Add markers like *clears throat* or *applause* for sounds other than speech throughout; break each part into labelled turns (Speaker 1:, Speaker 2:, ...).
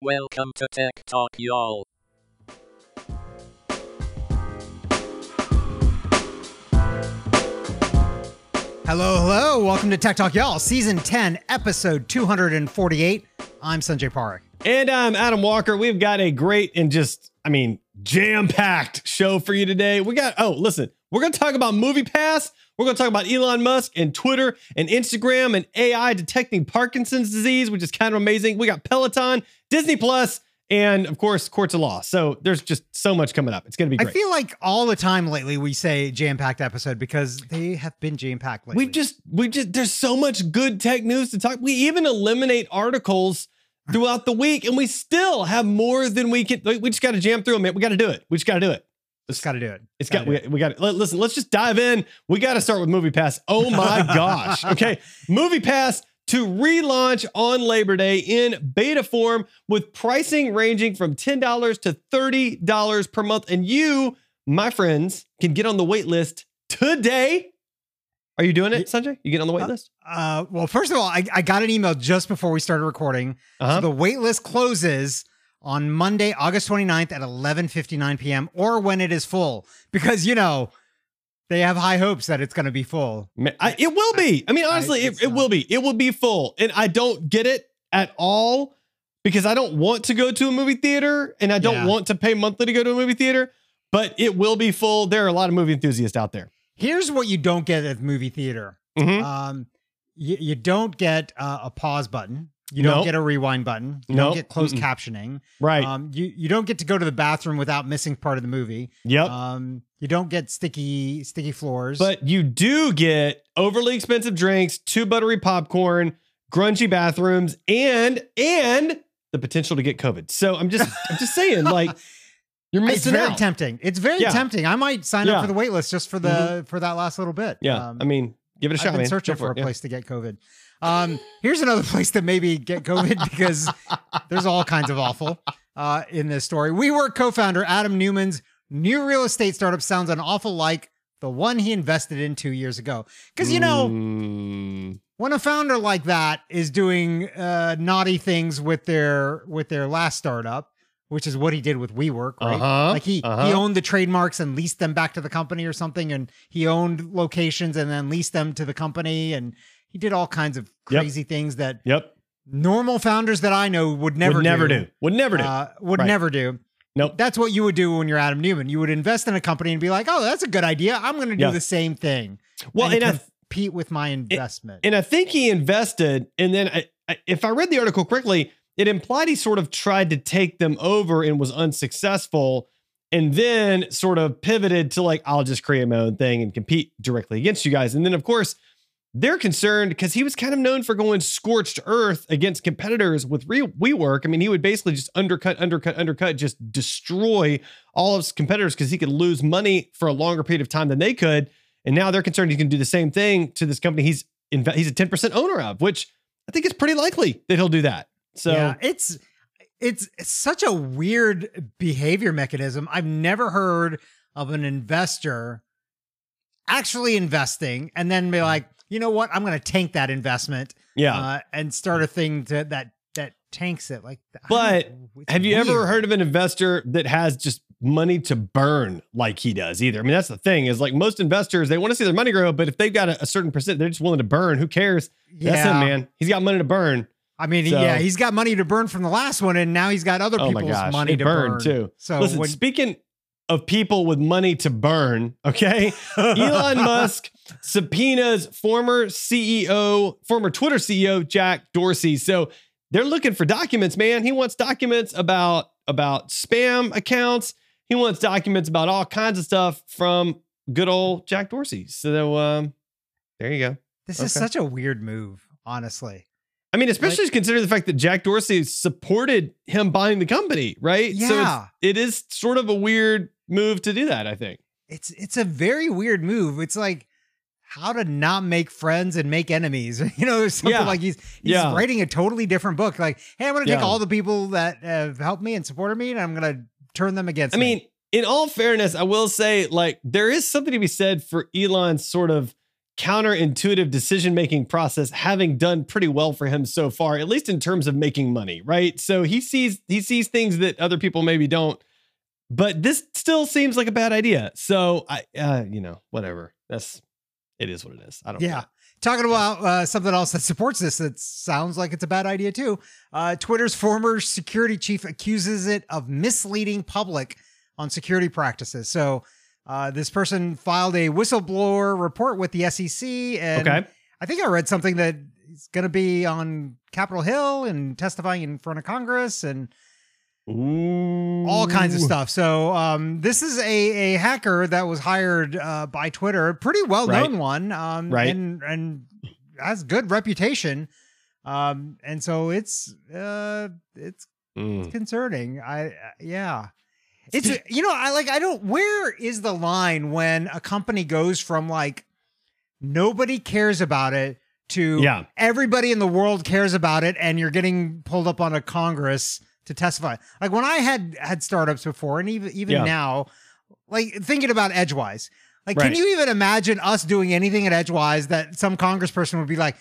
Speaker 1: Welcome to Tech Talk, y'all.
Speaker 2: Hello, hello. Welcome to Tech Talk, y'all. Season 10, episode 248. I'm Sanjay Parekh.
Speaker 3: And I'm Adam Walker. We've got a great and just, I mean, jam packed show for you today. We got, oh, listen, we're going to talk about MoviePass. We're going to talk about Elon Musk and Twitter and Instagram and AI detecting Parkinson's disease, which is kind of amazing. We got Peloton, Disney Plus, and of course, courts of law. So there's just so much coming up. It's going to be
Speaker 2: I feel like all the time lately we say jam packed episode because they have been jam packed lately.
Speaker 3: We've just, we just, there's so much good tech news to talk. We even eliminate articles throughout the week, and we still have more than we can. We just got to jam through them. man. We got to do it. We just got to do it.
Speaker 2: Just got to do it.
Speaker 3: It's got,
Speaker 2: do
Speaker 3: we, we got it. Listen, let's just dive in. We got to start with MoviePass. Oh *laughs* my gosh. Okay. MoviePass to relaunch on Labor Day in beta form with pricing ranging from $10 to $30 per month. And you, my friends, can get on the wait list today. Are you doing it, Sanjay? You get on the wait list?
Speaker 2: Uh, well, first of all, I, I got an email just before we started recording.
Speaker 3: Uh-huh.
Speaker 2: So the wait list closes on Monday, August 29th at 11:59 p.m. or when it is full because you know they have high hopes that it's going to be full.
Speaker 3: I, it will be. I mean, honestly,
Speaker 2: it's
Speaker 3: it, it will be. It will be full. And I don't get it at all because I don't want to go to a movie theater and I don't
Speaker 2: Yeah.
Speaker 3: want to pay monthly to go to a movie theater, but it will be full. There are a lot of movie enthusiasts out there.
Speaker 2: Here's what you don't get at movie theater.
Speaker 3: Mhm.
Speaker 2: Um, you, you don't get uh, a pause button. You don't
Speaker 3: Nope.
Speaker 2: get a rewind button. You
Speaker 3: Nope.
Speaker 2: don't get closed
Speaker 3: Mm-mm.
Speaker 2: captioning.
Speaker 3: Right.
Speaker 2: Um, you you don't get to go to the bathroom without missing part of the movie.
Speaker 3: yep.
Speaker 2: Um, you don't get sticky sticky floors.
Speaker 3: but you do get overly expensive drinks, too buttery popcorn, grungy bathrooms, and and the potential to get COVID. So I'm just I'm just saying, *laughs* like you're
Speaker 2: it's very
Speaker 3: out.
Speaker 2: tempting. It's very
Speaker 3: Yeah.
Speaker 2: tempting. I might sign
Speaker 3: Yeah.
Speaker 2: up for the wait list just for the for that last little bit.
Speaker 3: yeah.
Speaker 2: Um,
Speaker 3: I mean, give it a shot,
Speaker 2: I've been
Speaker 3: man.
Speaker 2: searching
Speaker 3: Go
Speaker 2: for, a
Speaker 3: it, yeah.
Speaker 2: place to get COVID. Um, here's another *laughs* place that maybe get COVID *laughs* because there's all kinds of awful uh, in this story. WeWork co-founder Adam Neumann's new real estate startup sounds an awful like the one he invested in two years ago. Because you know,
Speaker 3: Mm.
Speaker 2: when a founder like that is doing uh, naughty things with their with their last startup, which is what he did with WeWork, right?
Speaker 3: Uh-huh,
Speaker 2: Like he he
Speaker 3: uh-huh.
Speaker 2: owned the trademarks and leased them back to the company or something, and he owned locations and then leased them to the company, and he did all kinds of
Speaker 3: Yep.
Speaker 2: crazy things that
Speaker 3: Yep.
Speaker 2: normal founders that I know would never
Speaker 3: would never do. Would never do.
Speaker 2: Uh, would
Speaker 3: Right.
Speaker 2: never do.
Speaker 3: Nope.
Speaker 2: That's what you would do when you're Adam Neumann. You would invest in a company and be like, "Oh, that's a good idea. I'm going to do
Speaker 3: Yeah.
Speaker 2: the same thing."
Speaker 3: well, and, I
Speaker 2: compete with my investment.
Speaker 3: and I think he invested, and then I, I, if I read the article correctly, it implied he sort of tried to take them over and was unsuccessful, and then sort of pivoted to like, I'll just create my own thing and compete directly against you guys. And then of course. They're concerned because he was kind of known for going scorched earth against competitors with re- WeWork. I mean, he would basically just undercut, undercut, undercut, just destroy all of his competitors because he could lose money for a longer period of time than they could. And now they're concerned he's going to do the same thing to this company he's inve- he's a 10% owner of, which I think it's pretty likely that he'll do that. So
Speaker 2: yeah, it's it's such a weird behavior mechanism. I've never heard of an investor actually investing and then be mm. like, you know what, I'm going to tank that investment
Speaker 3: yeah.
Speaker 2: uh, and start a thing to, that that tanks it. Like,
Speaker 3: But Have you ever heard of an investor that has just money to burn like he does either? I mean, that's the thing is like most investors, they want to see their money grow, but if they've got a, a certain percent, they're just willing to burn. Who cares? That's him,
Speaker 2: Yeah.
Speaker 3: man. He's got money to burn.
Speaker 2: I mean,
Speaker 3: So-
Speaker 2: yeah, he's got money to burn from the last one, and now he's got other
Speaker 3: Oh
Speaker 2: people's
Speaker 3: gosh.
Speaker 2: money to
Speaker 3: burned
Speaker 2: burn
Speaker 3: too.
Speaker 2: So
Speaker 3: Listen,
Speaker 2: when,
Speaker 3: speaking of people with money to burn, okay? *laughs* Elon Musk subpoenas former CEO, former Twitter CEO Jack Dorsey. So they're looking for documents, man. He wants documents about about spam accounts. He wants documents about all kinds of stuff from good old Jack Dorsey. So um, there you go.
Speaker 2: this is such a weird move, honestly.
Speaker 3: I mean, especially considering the fact that Jack Dorsey supported him buying the company, right? So
Speaker 2: Yeah.
Speaker 3: it's, it is sort of a weird move to do that, I think.
Speaker 2: it's it's a very weird move. It's like how to not make friends and make enemies. *laughs* You know, there's something
Speaker 3: Yeah.
Speaker 2: like he's he's
Speaker 3: Yeah.
Speaker 2: writing a totally different book. Like, hey, I'm gonna take
Speaker 3: Yeah.
Speaker 2: all the people that have helped me and supported me, and I'm gonna turn them against
Speaker 3: I
Speaker 2: me.
Speaker 3: mean, in all fairness, I will say, like, there is something to be said for Elon's sort of counterintuitive decision making process having done pretty well for him so far, at least in terms of making money, right? So he sees he sees things that other people maybe don't. But this still seems like a bad idea. So I, uh, you know, whatever. That's it is what it is. I don't.
Speaker 2: Yeah. Talking about uh, something else that supports this that sounds like it's a bad idea too. Uh, Twitter's former security chief accuses it of misleading public on security practices. So uh, this person filed a whistleblower report with the SEC, and
Speaker 3: Okay.
Speaker 2: I think I read something that he's going to be on Capitol Hill and testifying in front of Congress and
Speaker 3: Ooh.
Speaker 2: all kinds of stuff. So um, this is a, a hacker that was hired uh, by Twitter, a pretty well known
Speaker 3: Right.
Speaker 2: one, um,
Speaker 3: Right.
Speaker 2: and and has good reputation. Um, and so it's uh, it's
Speaker 3: Mm.
Speaker 2: concerning. I uh, yeah. It's you know I like I don't where is the line when a company goes from like nobody cares about it to
Speaker 3: Yeah.
Speaker 2: everybody in the world cares about it and you're getting pulled up on a congress to testify. Like when I had had startups before and even even
Speaker 3: Yeah.
Speaker 2: now like thinking about Edgewise. Like
Speaker 3: Right.
Speaker 2: can you even imagine us doing anything at Edgewise that some congressperson would be like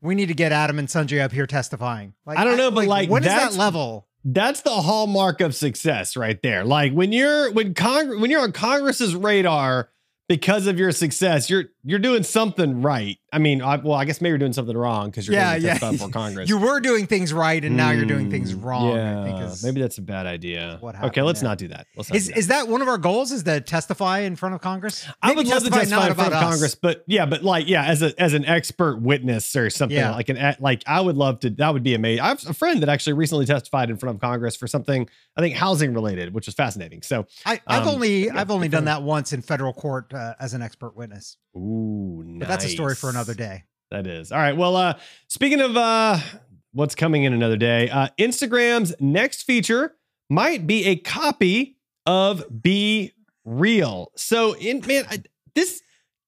Speaker 2: we need to get Adam and Sanjay up here testifying. Like
Speaker 3: I don't know, but, like,
Speaker 2: what is that level?
Speaker 3: That's the hallmark of success right there. Like when you're when Congress when you're on Congress's radar because of your success, you're you're doing something right. I mean, I, well, I guess maybe you're doing something wrong because you're
Speaker 2: Yeah,
Speaker 3: going to
Speaker 2: yeah.
Speaker 3: testify for *laughs* Congress.
Speaker 2: You were doing things right and now you're doing things wrong.
Speaker 3: Yeah,
Speaker 2: I think is,
Speaker 3: maybe that's a bad idea.
Speaker 2: what
Speaker 3: okay, let's
Speaker 2: there.
Speaker 3: not do that. Let's not
Speaker 2: is
Speaker 3: do that.
Speaker 2: is that one of our goals? Is to testify in front of Congress?
Speaker 3: I would love to testify in front of. Congress, but yeah, but like yeah, as a as an expert witness or something
Speaker 2: Yeah.
Speaker 3: like an like I would love to. That would be amazing. I have a friend that actually recently testified in front of Congress for something I think housing related, which was fascinating. So
Speaker 2: I, I've
Speaker 3: Um,
Speaker 2: only
Speaker 3: yeah,
Speaker 2: I've only done that once in federal court uh, as an expert witness.
Speaker 3: ooh,
Speaker 2: But that's a story for another day.
Speaker 3: That is. All right. Well, uh, speaking of uh, what's coming in another day, uh, Instagram's next feature might be a copy of Be Real. So, in man, I, this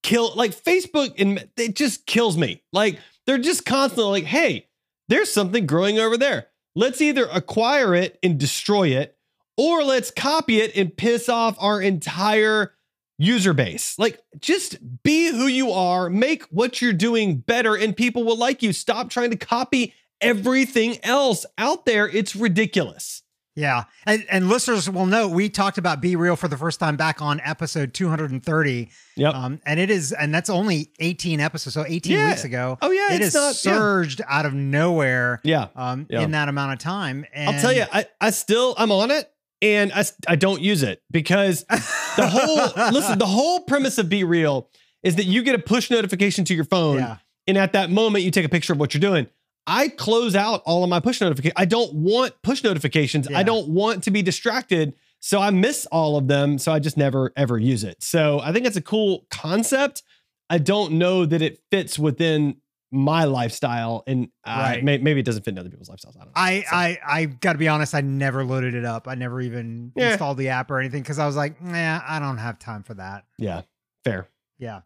Speaker 3: kill like Facebook and it just kills me. Like they're just constantly like, hey, there's something growing over there. Let's either acquire it and destroy it, or let's copy it and piss off our entire user base. Like, just be who you are, make what you're doing better, and people will like you. Stop trying to copy everything else out there. It's ridiculous.
Speaker 2: Yeah, and, and listeners will know we talked about BeReal for the first time back on episode 230.
Speaker 3: Yep.
Speaker 2: Um, and it is, and that's only 18 episodes, so 18
Speaker 3: Yeah.
Speaker 2: weeks ago.
Speaker 3: oh, yeah.
Speaker 2: it
Speaker 3: it's
Speaker 2: has
Speaker 3: not. yeah.
Speaker 2: surged out of nowhere
Speaker 3: Yeah.
Speaker 2: um,
Speaker 3: Yeah.
Speaker 2: in that amount of time. And
Speaker 3: I'll tell you, I, I still, I'm on it and I, I don't use it because the whole, *laughs* listen, the whole premise of BeReal is that you get a push notification to your phone.
Speaker 2: yeah,
Speaker 3: And at that moment, you take a picture of what you're doing. I close out all of my push notifications. I don't want push notifications.
Speaker 2: Yeah.
Speaker 3: I don't want to be distracted. So I miss all of them. So I just never, ever use it. So I think it's a cool concept. I don't know that it fits within my lifestyle. And uh,
Speaker 2: Right.
Speaker 3: may- maybe it doesn't fit in other people's lifestyles. I don't know.
Speaker 2: I,
Speaker 3: So,
Speaker 2: I, I got to be honest. I never loaded it up. I never even
Speaker 3: Yeah.
Speaker 2: installed the app or anything because I was like, nah, I don't have time for that.
Speaker 3: yeah, fair.
Speaker 2: Yeah.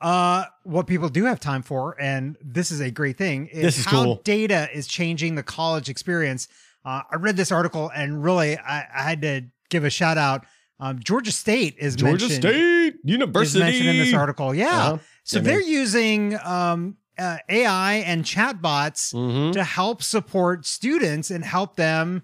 Speaker 2: Uh, what people do have time for, and this is a great thing, is,
Speaker 3: This is
Speaker 2: how
Speaker 3: cool.
Speaker 2: data is changing the college experience. Uh, I read this article, and really, I, I had to give a shout out. Um, Georgia State is
Speaker 3: Georgia
Speaker 2: mentioned,
Speaker 3: State
Speaker 2: is
Speaker 3: University.
Speaker 2: mentioned in this article. Yeah,
Speaker 3: Uh-huh.
Speaker 2: so
Speaker 3: Yeah,
Speaker 2: they're
Speaker 3: man.
Speaker 2: using um, uh, AI and chatbots
Speaker 3: Mhm.
Speaker 2: to help support students and help them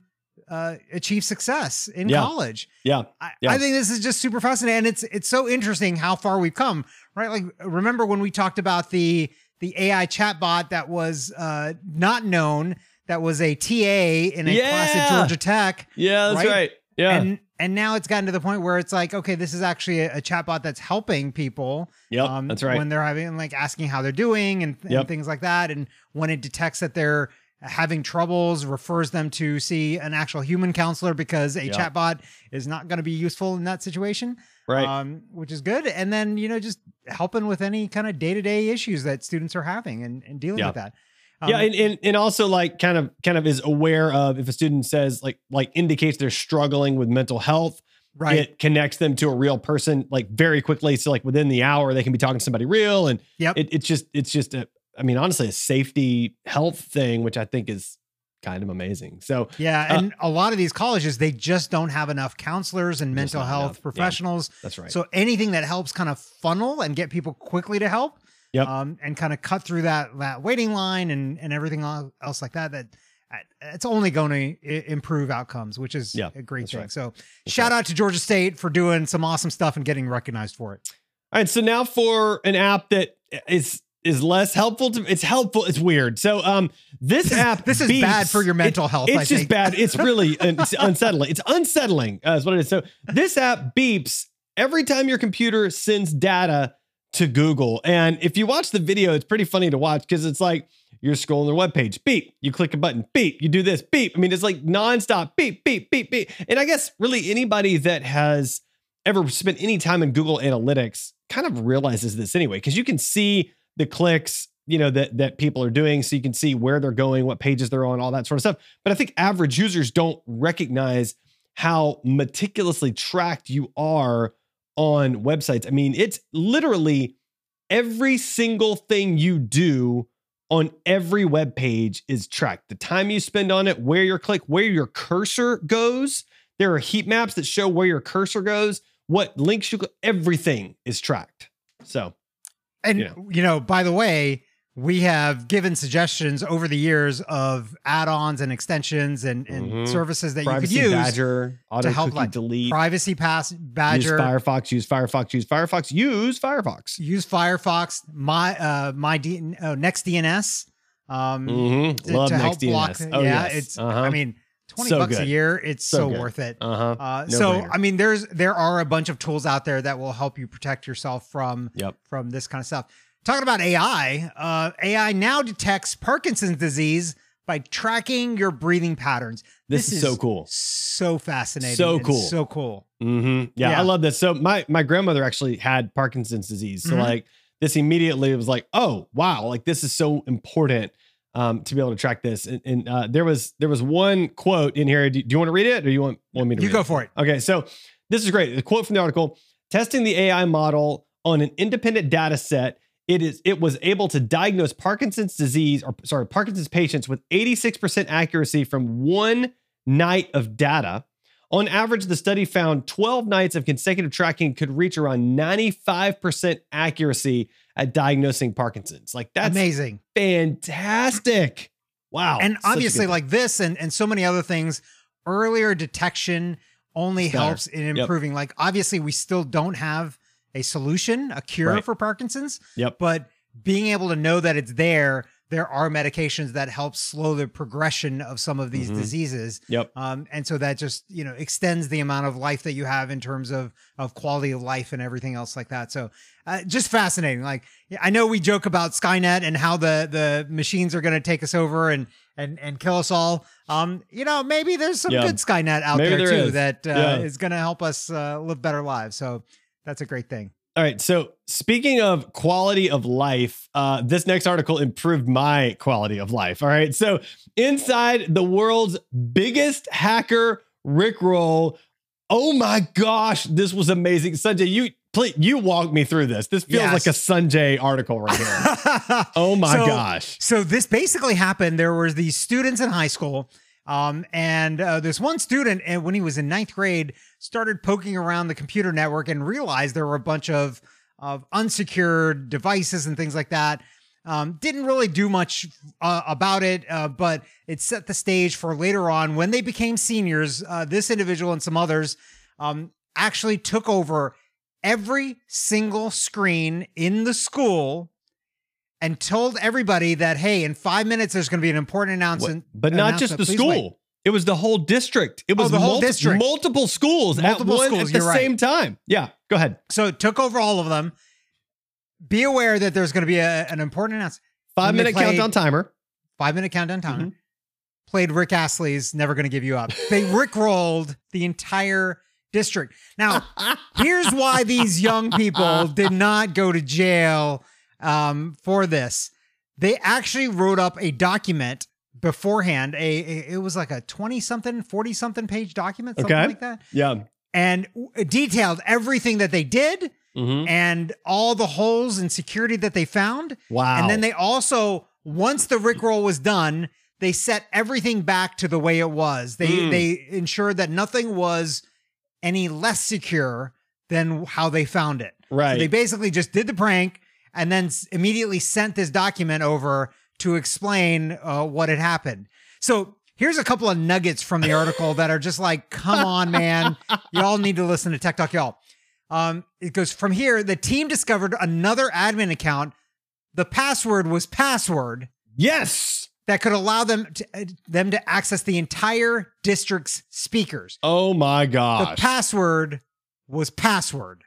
Speaker 2: uh, achieve success in
Speaker 3: Yeah.
Speaker 2: college.
Speaker 3: Yeah.
Speaker 2: I,
Speaker 3: Yeah.
Speaker 2: I think this is just super fascinating, and it's it's so interesting how far we've come. Right, like remember when we talked about the the AI chatbot that was uh, not known, that was a TA in a class at Georgia Tech,
Speaker 3: Yeah, that's
Speaker 2: Right?
Speaker 3: right. Yeah.
Speaker 2: and and now it's gotten to the point where it's like, okay, this is actually a, a chatbot that's helping people.
Speaker 3: yep. that's right.
Speaker 2: When they're having like asking how they're doing and, and
Speaker 3: Yep.
Speaker 2: things like that, and when it detects that they're having troubles, refers them to see an actual human counselor because a
Speaker 3: Yeah.
Speaker 2: chatbot is not going to be useful in that situation.
Speaker 3: right.
Speaker 2: Um, which is good. And then, you know, just helping with any kind of day to day issues that students are having and, and dealing
Speaker 3: Yeah.
Speaker 2: with that.
Speaker 3: Yeah,
Speaker 2: Um,
Speaker 3: and, and and also like kind of kind of is aware of if a student says like like indicates they're struggling with mental health,
Speaker 2: right.
Speaker 3: it connects them to a real person like very quickly. So like within the hour they can be talking to somebody real, and
Speaker 2: yeah,
Speaker 3: it, it's just it's just a I mean honestly a safety health thing, which I think is kind of amazing. So
Speaker 2: yeah.
Speaker 3: uh,
Speaker 2: And a lot of these colleges, they just don't have enough counselors and mental health
Speaker 3: enough. Yeah.
Speaker 2: professionals.
Speaker 3: that's right.
Speaker 2: So anything that helps kind of funnel and get people quickly to help,
Speaker 3: Yep.
Speaker 2: um, and kind of cut through that that waiting line and and everything else like that. That uh, it's only going to improve outcomes, which is
Speaker 3: Yeah,
Speaker 2: a great thing.
Speaker 3: right.
Speaker 2: So shout out to Georgia State for doing some awesome stuff and getting recognized for it.
Speaker 3: All right, so now for an app that is is less helpful to it's helpful. It's weird. So um this *laughs* app
Speaker 2: This is bad for your mental
Speaker 3: it-
Speaker 2: health.
Speaker 3: It's
Speaker 2: I
Speaker 3: just
Speaker 2: think.
Speaker 3: bad. It's really *laughs* it's unsettling. It's unsettling. Uh, is what it is. So this app beeps every time your computer sends data to Google. And if you watch the video, it's pretty funny to watch because it's like you're scrolling their webpage, beep, you click a button, beep, you do this, beep. I mean, it's like nonstop, beep, beep, beep, beep. And I guess really anybody that has ever spent any time in Google Analytics kind of realizes this anyway, because you can see the clicks, you know, that that people are doing. So you can see where they're going, what pages they're on, all that sort of stuff. But I think average users don't recognize how meticulously tracked you are on websites. I mean, it's literally every single thing you do on every web page is tracked. The time you spend on it, where your click, where your cursor goes. There are heat maps that show where your cursor goes, what links you, everything is tracked. So
Speaker 2: And
Speaker 3: Yeah.
Speaker 2: you know, by the way, we have given suggestions over the years of add-ons and extensions and, and
Speaker 3: Mhm.
Speaker 2: services that you
Speaker 3: privacy
Speaker 2: could use.
Speaker 3: badger, auto
Speaker 2: help,
Speaker 3: cookie
Speaker 2: like,
Speaker 3: delete,
Speaker 2: Privacy Pass
Speaker 3: use
Speaker 2: Badger,
Speaker 3: Firefox, use Firefox, use Firefox, use Firefox.
Speaker 2: use Firefox, my uh my D, oh, NextDNS. Um,
Speaker 3: Mhm.
Speaker 2: to,
Speaker 3: Love
Speaker 2: to help
Speaker 3: NextDNS.
Speaker 2: block.
Speaker 3: Oh,
Speaker 2: yeah,
Speaker 3: yes.
Speaker 2: it's.
Speaker 3: Uh-huh.
Speaker 2: I mean, twenty
Speaker 3: So
Speaker 2: bucks a year. It's
Speaker 3: So
Speaker 2: so, worth it.
Speaker 3: Uh-huh.
Speaker 2: Uh,
Speaker 3: No
Speaker 2: so
Speaker 3: brainer.
Speaker 2: I mean, there's there are a bunch of tools out there that will help you protect yourself from
Speaker 3: Yep.
Speaker 2: from this kind of stuff. Talking about AI, uh, AI now detects Parkinson's disease by tracking your breathing patterns.
Speaker 3: This, is, so cool.
Speaker 2: so fascinating,
Speaker 3: So cool.
Speaker 2: so cool.
Speaker 3: Mm-hmm. Yeah,
Speaker 2: Yeah.
Speaker 3: I love this. So my my grandmother actually had Parkinson's disease. So
Speaker 2: Mhm.
Speaker 3: like this immediately was like, oh wow, like this is so important um, to be able to track this. And, and uh, there was there was one quote in here. Do, do you want to read it, or you want want me to?
Speaker 2: You go
Speaker 3: it?
Speaker 2: for it.
Speaker 3: Okay, so this is great. The quote from the article: testing the AI model on an independent data set. It is it was able to diagnose Parkinson's disease or sorry, Parkinson's patients with 86% accuracy from one night of data. On average, the study found 12 nights of consecutive tracking could reach around 95% accuracy at diagnosing Parkinson's. Like that's
Speaker 2: Amazing.
Speaker 3: fantastic. Wow.
Speaker 2: and obviously like this and and so many other things earlier detection only helps in
Speaker 3: Yep.
Speaker 2: improving like obviously we still don't have a solution a cure
Speaker 3: Right.
Speaker 2: for parkinson's
Speaker 3: Yep.
Speaker 2: but being able to know that it's there there are medications that help slow the progression of some of these
Speaker 3: Mhm.
Speaker 2: diseases
Speaker 3: Yep.
Speaker 2: um, and so that just you know extends the amount of life that you have in terms of of quality of life and everything else like that so uh, just fascinating like i know we joke about skynet and how the the machines are going to take us over and and and kill us all um you know maybe there's some
Speaker 3: Yeah.
Speaker 2: good skynet out
Speaker 3: Maybe
Speaker 2: there too
Speaker 3: is.
Speaker 2: that uh,
Speaker 3: Yeah.
Speaker 2: is going to help us uh, live better lives so that's a great thing
Speaker 3: All right. So speaking of quality of life, uh, this next article improved my quality of life. All right. So inside the world's biggest hacker Rickroll. Oh my gosh, this was amazing. Sanjay, you please you walk me through this. This feels
Speaker 2: Yes.
Speaker 3: like a Sanjay article right here. *laughs* oh my
Speaker 2: So-
Speaker 3: gosh.
Speaker 2: So this basically happened. There was these students in high school, um, and uh, this one student, and when he was in ninth grade, started poking around the computer network and realized there were a bunch of of unsecured devices and things like that. Um, didn't really do much uh, about it, uh, but it set the stage for later on when they became seniors. Uh, this individual and some others um, actually took over every single screen in the school and told everybody that hey, in five minutes there's going to be an important announcement.
Speaker 3: But not just the. School.
Speaker 2: wait.
Speaker 3: It was the whole district. It was
Speaker 2: the whole
Speaker 3: multi-
Speaker 2: district.
Speaker 3: multiple schools
Speaker 2: Multiple
Speaker 3: at one
Speaker 2: schools,
Speaker 3: at the
Speaker 2: right.
Speaker 3: same time. Yeah, go ahead.
Speaker 2: So it took over all of them. Be aware that there's going to be a, an important announcement.
Speaker 3: Five minute
Speaker 2: played-
Speaker 3: countdown timer.
Speaker 2: Five minute countdown timer.
Speaker 3: Mm-hmm.
Speaker 2: Played Rick Astley's "Never Gonna Give You Up." They *laughs* rickrolled the entire district. Now, *laughs* here's why these young people did not go to jail um, for this. They actually wrote up a document beforehand. A, a- it was like a twenty something, forty something page document, something
Speaker 3: Okay.
Speaker 2: like that,
Speaker 3: Yeah.
Speaker 2: and detailed everything that they did
Speaker 3: Mhm.
Speaker 2: and all the holes in security that they found.
Speaker 3: Wow.
Speaker 2: And then they also, once the Rickroll was done, they set everything back to the way it was. They
Speaker 3: Mm.
Speaker 2: they ensured that nothing was any less secure than how they found it.
Speaker 3: right.
Speaker 2: So they basically just did the prank and then immediately sent this document over to explain uh, what had happened. So here's a couple of nuggets from the article that are just like, come on, man. Y'all need to listen to Tech Talk Y'all. Um, it goes from here. The team discovered another admin account. The password was password
Speaker 3: Yes.
Speaker 2: that could allow them to, uh, them to access the entire district's speakers.
Speaker 3: Oh my gosh.
Speaker 2: The password was password.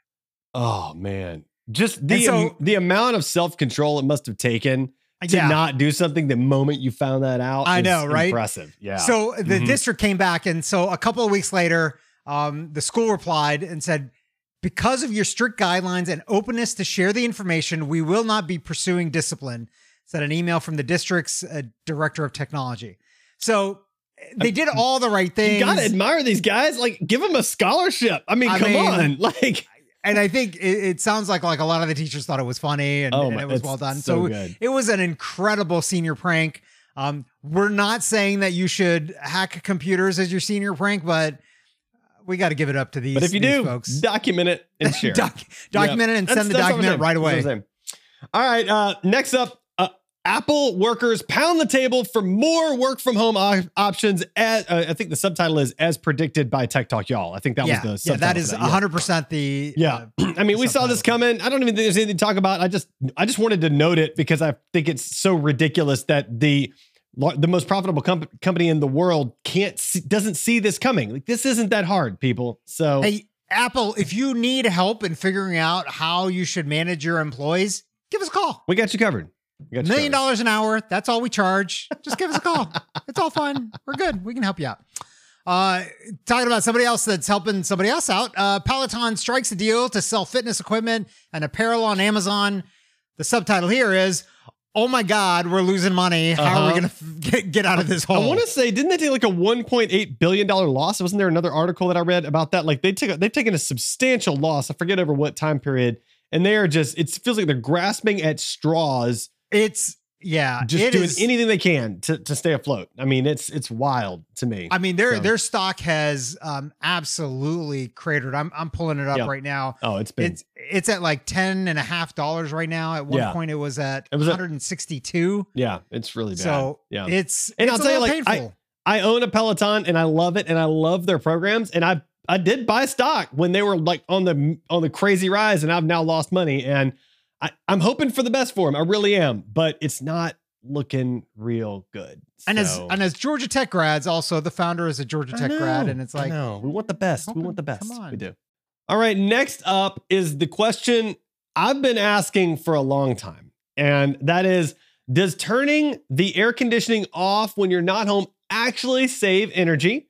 Speaker 3: oh man. Just the
Speaker 2: so-
Speaker 3: the amount of self control it must have taken to
Speaker 2: Yeah.
Speaker 3: not do something the moment you found that out.
Speaker 2: I know, right?
Speaker 3: Impressive. Yeah.
Speaker 2: So the
Speaker 3: Mhm.
Speaker 2: district came back, and so a couple of weeks later, um, the school replied and said, "Because of your strict guidelines and openness to share the information, we will not be pursuing discipline." Said an email from the district's uh, director of technology. So they did all the right things.
Speaker 3: you gotta admire these guys. Like, give them a scholarship. I mean,
Speaker 2: I
Speaker 3: come
Speaker 2: mean,
Speaker 3: on. *laughs* Like,
Speaker 2: and I think it, it sounds like like a lot of the teachers thought it was funny and,
Speaker 3: oh
Speaker 2: and it was well done.
Speaker 3: So,
Speaker 2: So, it was an incredible senior prank. Um, we're not saying that you should hack computers as your senior prank, but we got to give it up to these.
Speaker 3: But if you do,
Speaker 2: folks,
Speaker 3: document it and *laughs* share.
Speaker 2: Doc- document it and
Speaker 3: That's-
Speaker 2: send the document right
Speaker 3: That's what I'm
Speaker 2: away.
Speaker 3: All right. Uh, next up, Apple workers pound the table for more work from home op- options. As, uh, I think the subtitle is "As predicted by Tech Talk Y'all." I think that
Speaker 2: yeah,
Speaker 3: was the
Speaker 2: yeah, that is
Speaker 3: yeah.
Speaker 2: hundred percent the
Speaker 3: Yeah.
Speaker 2: uh, *clears throat*
Speaker 3: I mean, we saw this coming. I don't even think there's anything to talk about. I just, I just wanted to note it because I think it's so ridiculous that the the most profitable com- company in the world can't see, doesn't see this coming. Like this isn't that hard, people. So
Speaker 2: Hey, Apple, if you need help in figuring out how you should manage your employees, give us a call.
Speaker 3: we got you covered.
Speaker 2: Million dollars an hour. That's all we charge. Just give us a call. *laughs* it's all fun. We're good. We can help you out. Uh, talking about somebody else that's helping somebody else out. Uh, Peloton strikes a deal to sell fitness equipment and apparel on Amazon. The subtitle here is, "Oh my God, we're losing money. How are
Speaker 3: Uh-huh.
Speaker 2: we gonna f- get, get out of this hole I
Speaker 3: want to say, didn't they take like a 1.8 billion dollar loss? Wasn't there another article that I read about that? Like they took, they've taken a substantial loss. I forget over what time period, and they are just. It feels like they're grasping at straws,
Speaker 2: it's yeah,
Speaker 3: just
Speaker 2: it
Speaker 3: doing
Speaker 2: is-
Speaker 3: anything they can to to stay afloat. I mean, it's it's wild to me.
Speaker 2: I mean, their
Speaker 3: So-
Speaker 2: their stock has um, absolutely cratered. I'm I'm pulling it up
Speaker 3: Yeah.
Speaker 2: right now.
Speaker 3: oh, it's been
Speaker 2: It's it's at like ten and a half dollars right now. At one
Speaker 3: Yeah.
Speaker 2: point, it was at
Speaker 3: It was at-
Speaker 2: 162.
Speaker 3: yeah, it's really bad.
Speaker 2: So
Speaker 3: yeah.
Speaker 2: it's
Speaker 3: And
Speaker 2: it's
Speaker 3: I'll tell you, like, I- I own a Peloton and I love it and I love their programs and I I did buy stock when they were like on the on the crazy rise and I've now lost money and I I'm hoping for the best for him. I really am, but it's not looking real good.
Speaker 2: and as and as Georgia Tech grads, also the founder is a Georgia
Speaker 3: I
Speaker 2: Tech grad, and it's like
Speaker 3: know. we want the best. We want the best.
Speaker 2: come on.
Speaker 3: We do. All right, next up is the question I've been asking for a long time. And that is does turning the air conditioning off when you're not home actually save energy?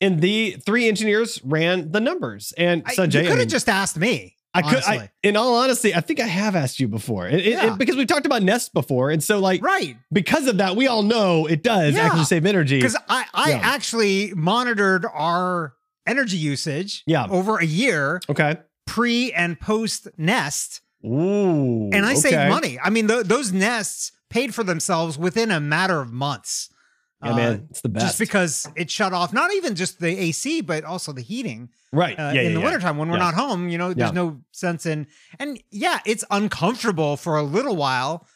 Speaker 3: And the three engineers ran the numbers. And
Speaker 2: I, you could have
Speaker 3: mean,
Speaker 2: just asked me.
Speaker 3: I could, I, in all honesty, I think I have asked you before, It- it- because we've talked about Nest before, and so like
Speaker 2: right
Speaker 3: because of that, we all know it does
Speaker 2: Yeah.
Speaker 3: actually save energy.
Speaker 2: because I I
Speaker 3: Yeah.
Speaker 2: actually monitored our energy usage
Speaker 3: Yeah.
Speaker 2: over a year
Speaker 3: Okay.
Speaker 2: pre and post Nest,
Speaker 3: Ooh,
Speaker 2: and I saved money. I mean, th- those nests paid for themselves within a matter of months.
Speaker 3: Yeah,
Speaker 2: Uh,
Speaker 3: man, it's the best.
Speaker 2: Just because it shut off not even just the AC, but also the heating
Speaker 3: right?
Speaker 2: uh,
Speaker 3: yeah,
Speaker 2: in
Speaker 3: yeah,
Speaker 2: the
Speaker 3: yeah.
Speaker 2: wintertime when we're not home. You know, there's no sense in, and yeah, it's uncomfortable for a little while,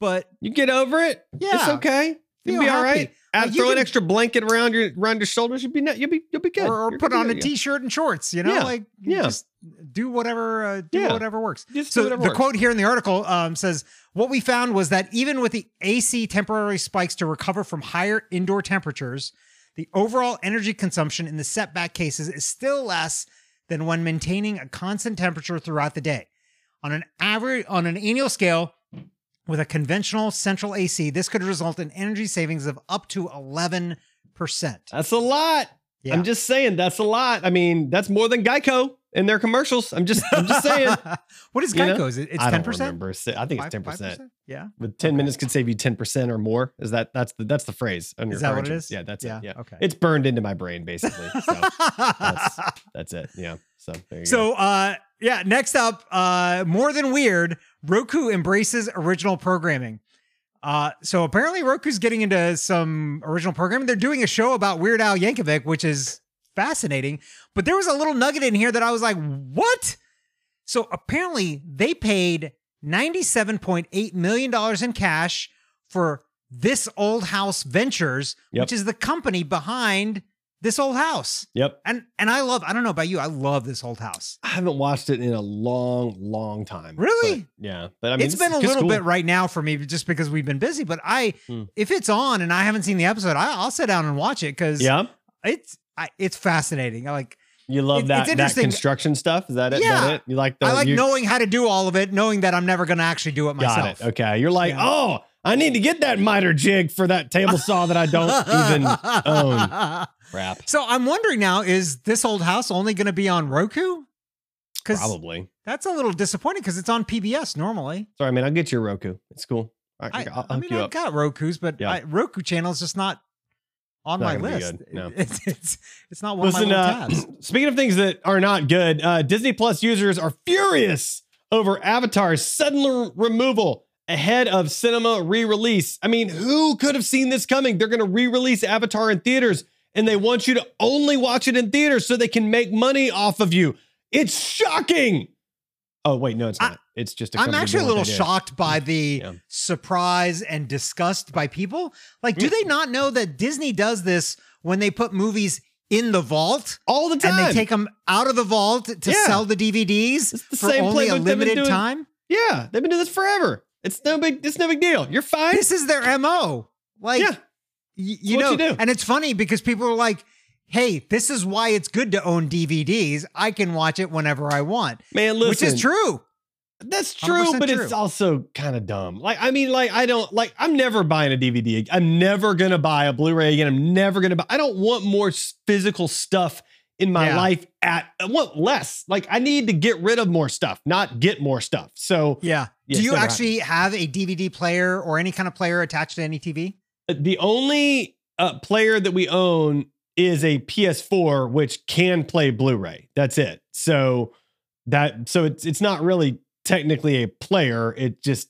Speaker 2: but
Speaker 3: You get over it.
Speaker 2: Yeah.
Speaker 3: it's okay. You'll be all
Speaker 2: happy.
Speaker 3: right. Add,
Speaker 2: Like,
Speaker 3: throw an extra blanket around your around your shoulders. You'll be you'll be you'll be good.
Speaker 2: or, or put
Speaker 3: good
Speaker 2: on
Speaker 3: go,
Speaker 2: a
Speaker 3: yeah.
Speaker 2: t-shirt and shorts. You know,
Speaker 3: Yeah.
Speaker 2: like
Speaker 3: Yeah.
Speaker 2: just do whatever, uh, do
Speaker 3: Yeah.
Speaker 2: whatever works.
Speaker 3: Just
Speaker 2: So
Speaker 3: whatever
Speaker 2: the
Speaker 3: works.
Speaker 2: quote here in the article um, says, "What we found was that even with the AC temporary spikes to recover from higher indoor temperatures, the overall energy consumption in the setback cases is still less than when maintaining a constant temperature throughout the day. On an average, on an annual scale." With a conventional central AC, this could result in energy savings of up to 11%.
Speaker 3: That's a lot.
Speaker 2: Yeah.
Speaker 3: I'm just saying that's a lot. I mean, that's more than Geico in their commercials. I'm just I'm just saying. *laughs*
Speaker 2: what is
Speaker 3: You know?
Speaker 2: Geico's? It- It's
Speaker 3: I
Speaker 2: ten
Speaker 3: don't
Speaker 2: percent.
Speaker 3: remember. I think it's ten percent.
Speaker 2: Yeah.
Speaker 3: With ten
Speaker 2: Okay.
Speaker 3: minutes could save you ten percent or more. Is that that's the that's the phrase on your
Speaker 2: Is that what it is?
Speaker 3: Yeah, that's
Speaker 2: Yeah,
Speaker 3: it. Yeah,
Speaker 2: okay.
Speaker 3: It's burned into my brain basically. *laughs* So that's that's it. Yeah. So there you go.
Speaker 2: so uh yeah, next up, uh more than weird, Roku embraces original programming. Uh so apparently Roku's getting into some original programming. They're doing a show about Weird Al Yankovic, which is fascinating. But there was a little nugget in here that I was like, "What?" So apparently they paid $97.8 million in cash for This Old House Ventures,
Speaker 3: Yep.
Speaker 2: which is the company behind This Old House.
Speaker 3: Yep.
Speaker 2: And and I love, I don't know about you, I love This Old House.
Speaker 3: I haven't watched it in a long, long time.
Speaker 2: Really?
Speaker 3: But, yeah. But I mean,
Speaker 2: it's been a little
Speaker 3: cool.
Speaker 2: bit right now for me just because we've been busy, but I
Speaker 3: Hmm.
Speaker 2: if it's on and I haven't seen the episode, I, I'll sit down and watch it because
Speaker 3: Yeah.
Speaker 2: it's I, it's fascinating. I like
Speaker 3: You love
Speaker 2: It-
Speaker 3: that that construction stuff. Is that it?
Speaker 2: Yeah.
Speaker 3: that it? You like the
Speaker 2: I like
Speaker 3: you,
Speaker 2: knowing how to do all of it, knowing that I'm never going to actually do it
Speaker 3: got
Speaker 2: myself.
Speaker 3: it. Okay. You're like,
Speaker 2: Yeah.
Speaker 3: oh, I need to get that miter jig for that table saw that I don't even own. *laughs* Crap.
Speaker 2: So I'm wondering now, is this old house only going to be on Roku? Because
Speaker 3: Probably.
Speaker 2: that's a little disappointing because it's on PBS normally.
Speaker 3: Sorry, man. I'll get you Roku. It's cool. I,
Speaker 2: I,
Speaker 3: I'll,
Speaker 2: I mean,
Speaker 3: you
Speaker 2: I've got Roku's, but
Speaker 3: Yeah.
Speaker 2: I, Roku channel is just not on
Speaker 3: Not
Speaker 2: my list.
Speaker 3: no.
Speaker 2: It's, it's it's not one
Speaker 3: Listen,
Speaker 2: of my
Speaker 3: uh, *clears throat* speaking of things that are not good, uh, Disney Plus users are furious over Avatar's sudden removal ahead of cinema re-release. I mean, who could have seen this coming? They're going to re-release Avatar in theaters, and they want you to only watch it in theaters so they can make money off of you. It's shocking. Oh wait, no, it's
Speaker 2: I-
Speaker 3: not. it's just. A
Speaker 2: I'm actually a little shocked by mm, the
Speaker 3: Yeah.
Speaker 2: surprise and disgust by people. Like, do
Speaker 3: mm.
Speaker 2: they not know that Disney does this when they put movies in the vault
Speaker 3: all the time.
Speaker 2: and they take them out of the vault to
Speaker 3: Yeah.
Speaker 2: sell the DVDs
Speaker 3: It's the
Speaker 2: for
Speaker 3: same
Speaker 2: only a limited
Speaker 3: doing-
Speaker 2: time?
Speaker 3: yeah, they've been doing this forever. It's no big. It's no big deal. You're fine.
Speaker 2: This is their MO. Like,
Speaker 3: yeah,
Speaker 2: y- you know,
Speaker 3: you do.
Speaker 2: and it's funny because people are like, hey, this is why it's good to own DVDs. I can watch it whenever I want,
Speaker 3: man. Listen,
Speaker 2: which is true.
Speaker 3: That's true,
Speaker 2: 100%
Speaker 3: but it's also kind of dumb. Like, I mean, like, I don't like. I'm never buying a DVD. I'm never gonna buy a Blu-ray again. I'm never gonna buy. I don't want more physical stuff in my
Speaker 2: Yeah.
Speaker 3: life. At I want less. Like, I need to get rid of more stuff, not get more stuff. So
Speaker 2: Yeah.
Speaker 3: Yeah,
Speaker 2: Do you actually have a DVD player or any kind of player attached to any TV?
Speaker 3: uh, the only uh, player that we own is a PS4, which can play Blu-ray. That's it. So that so it's it's not really technically a player. It just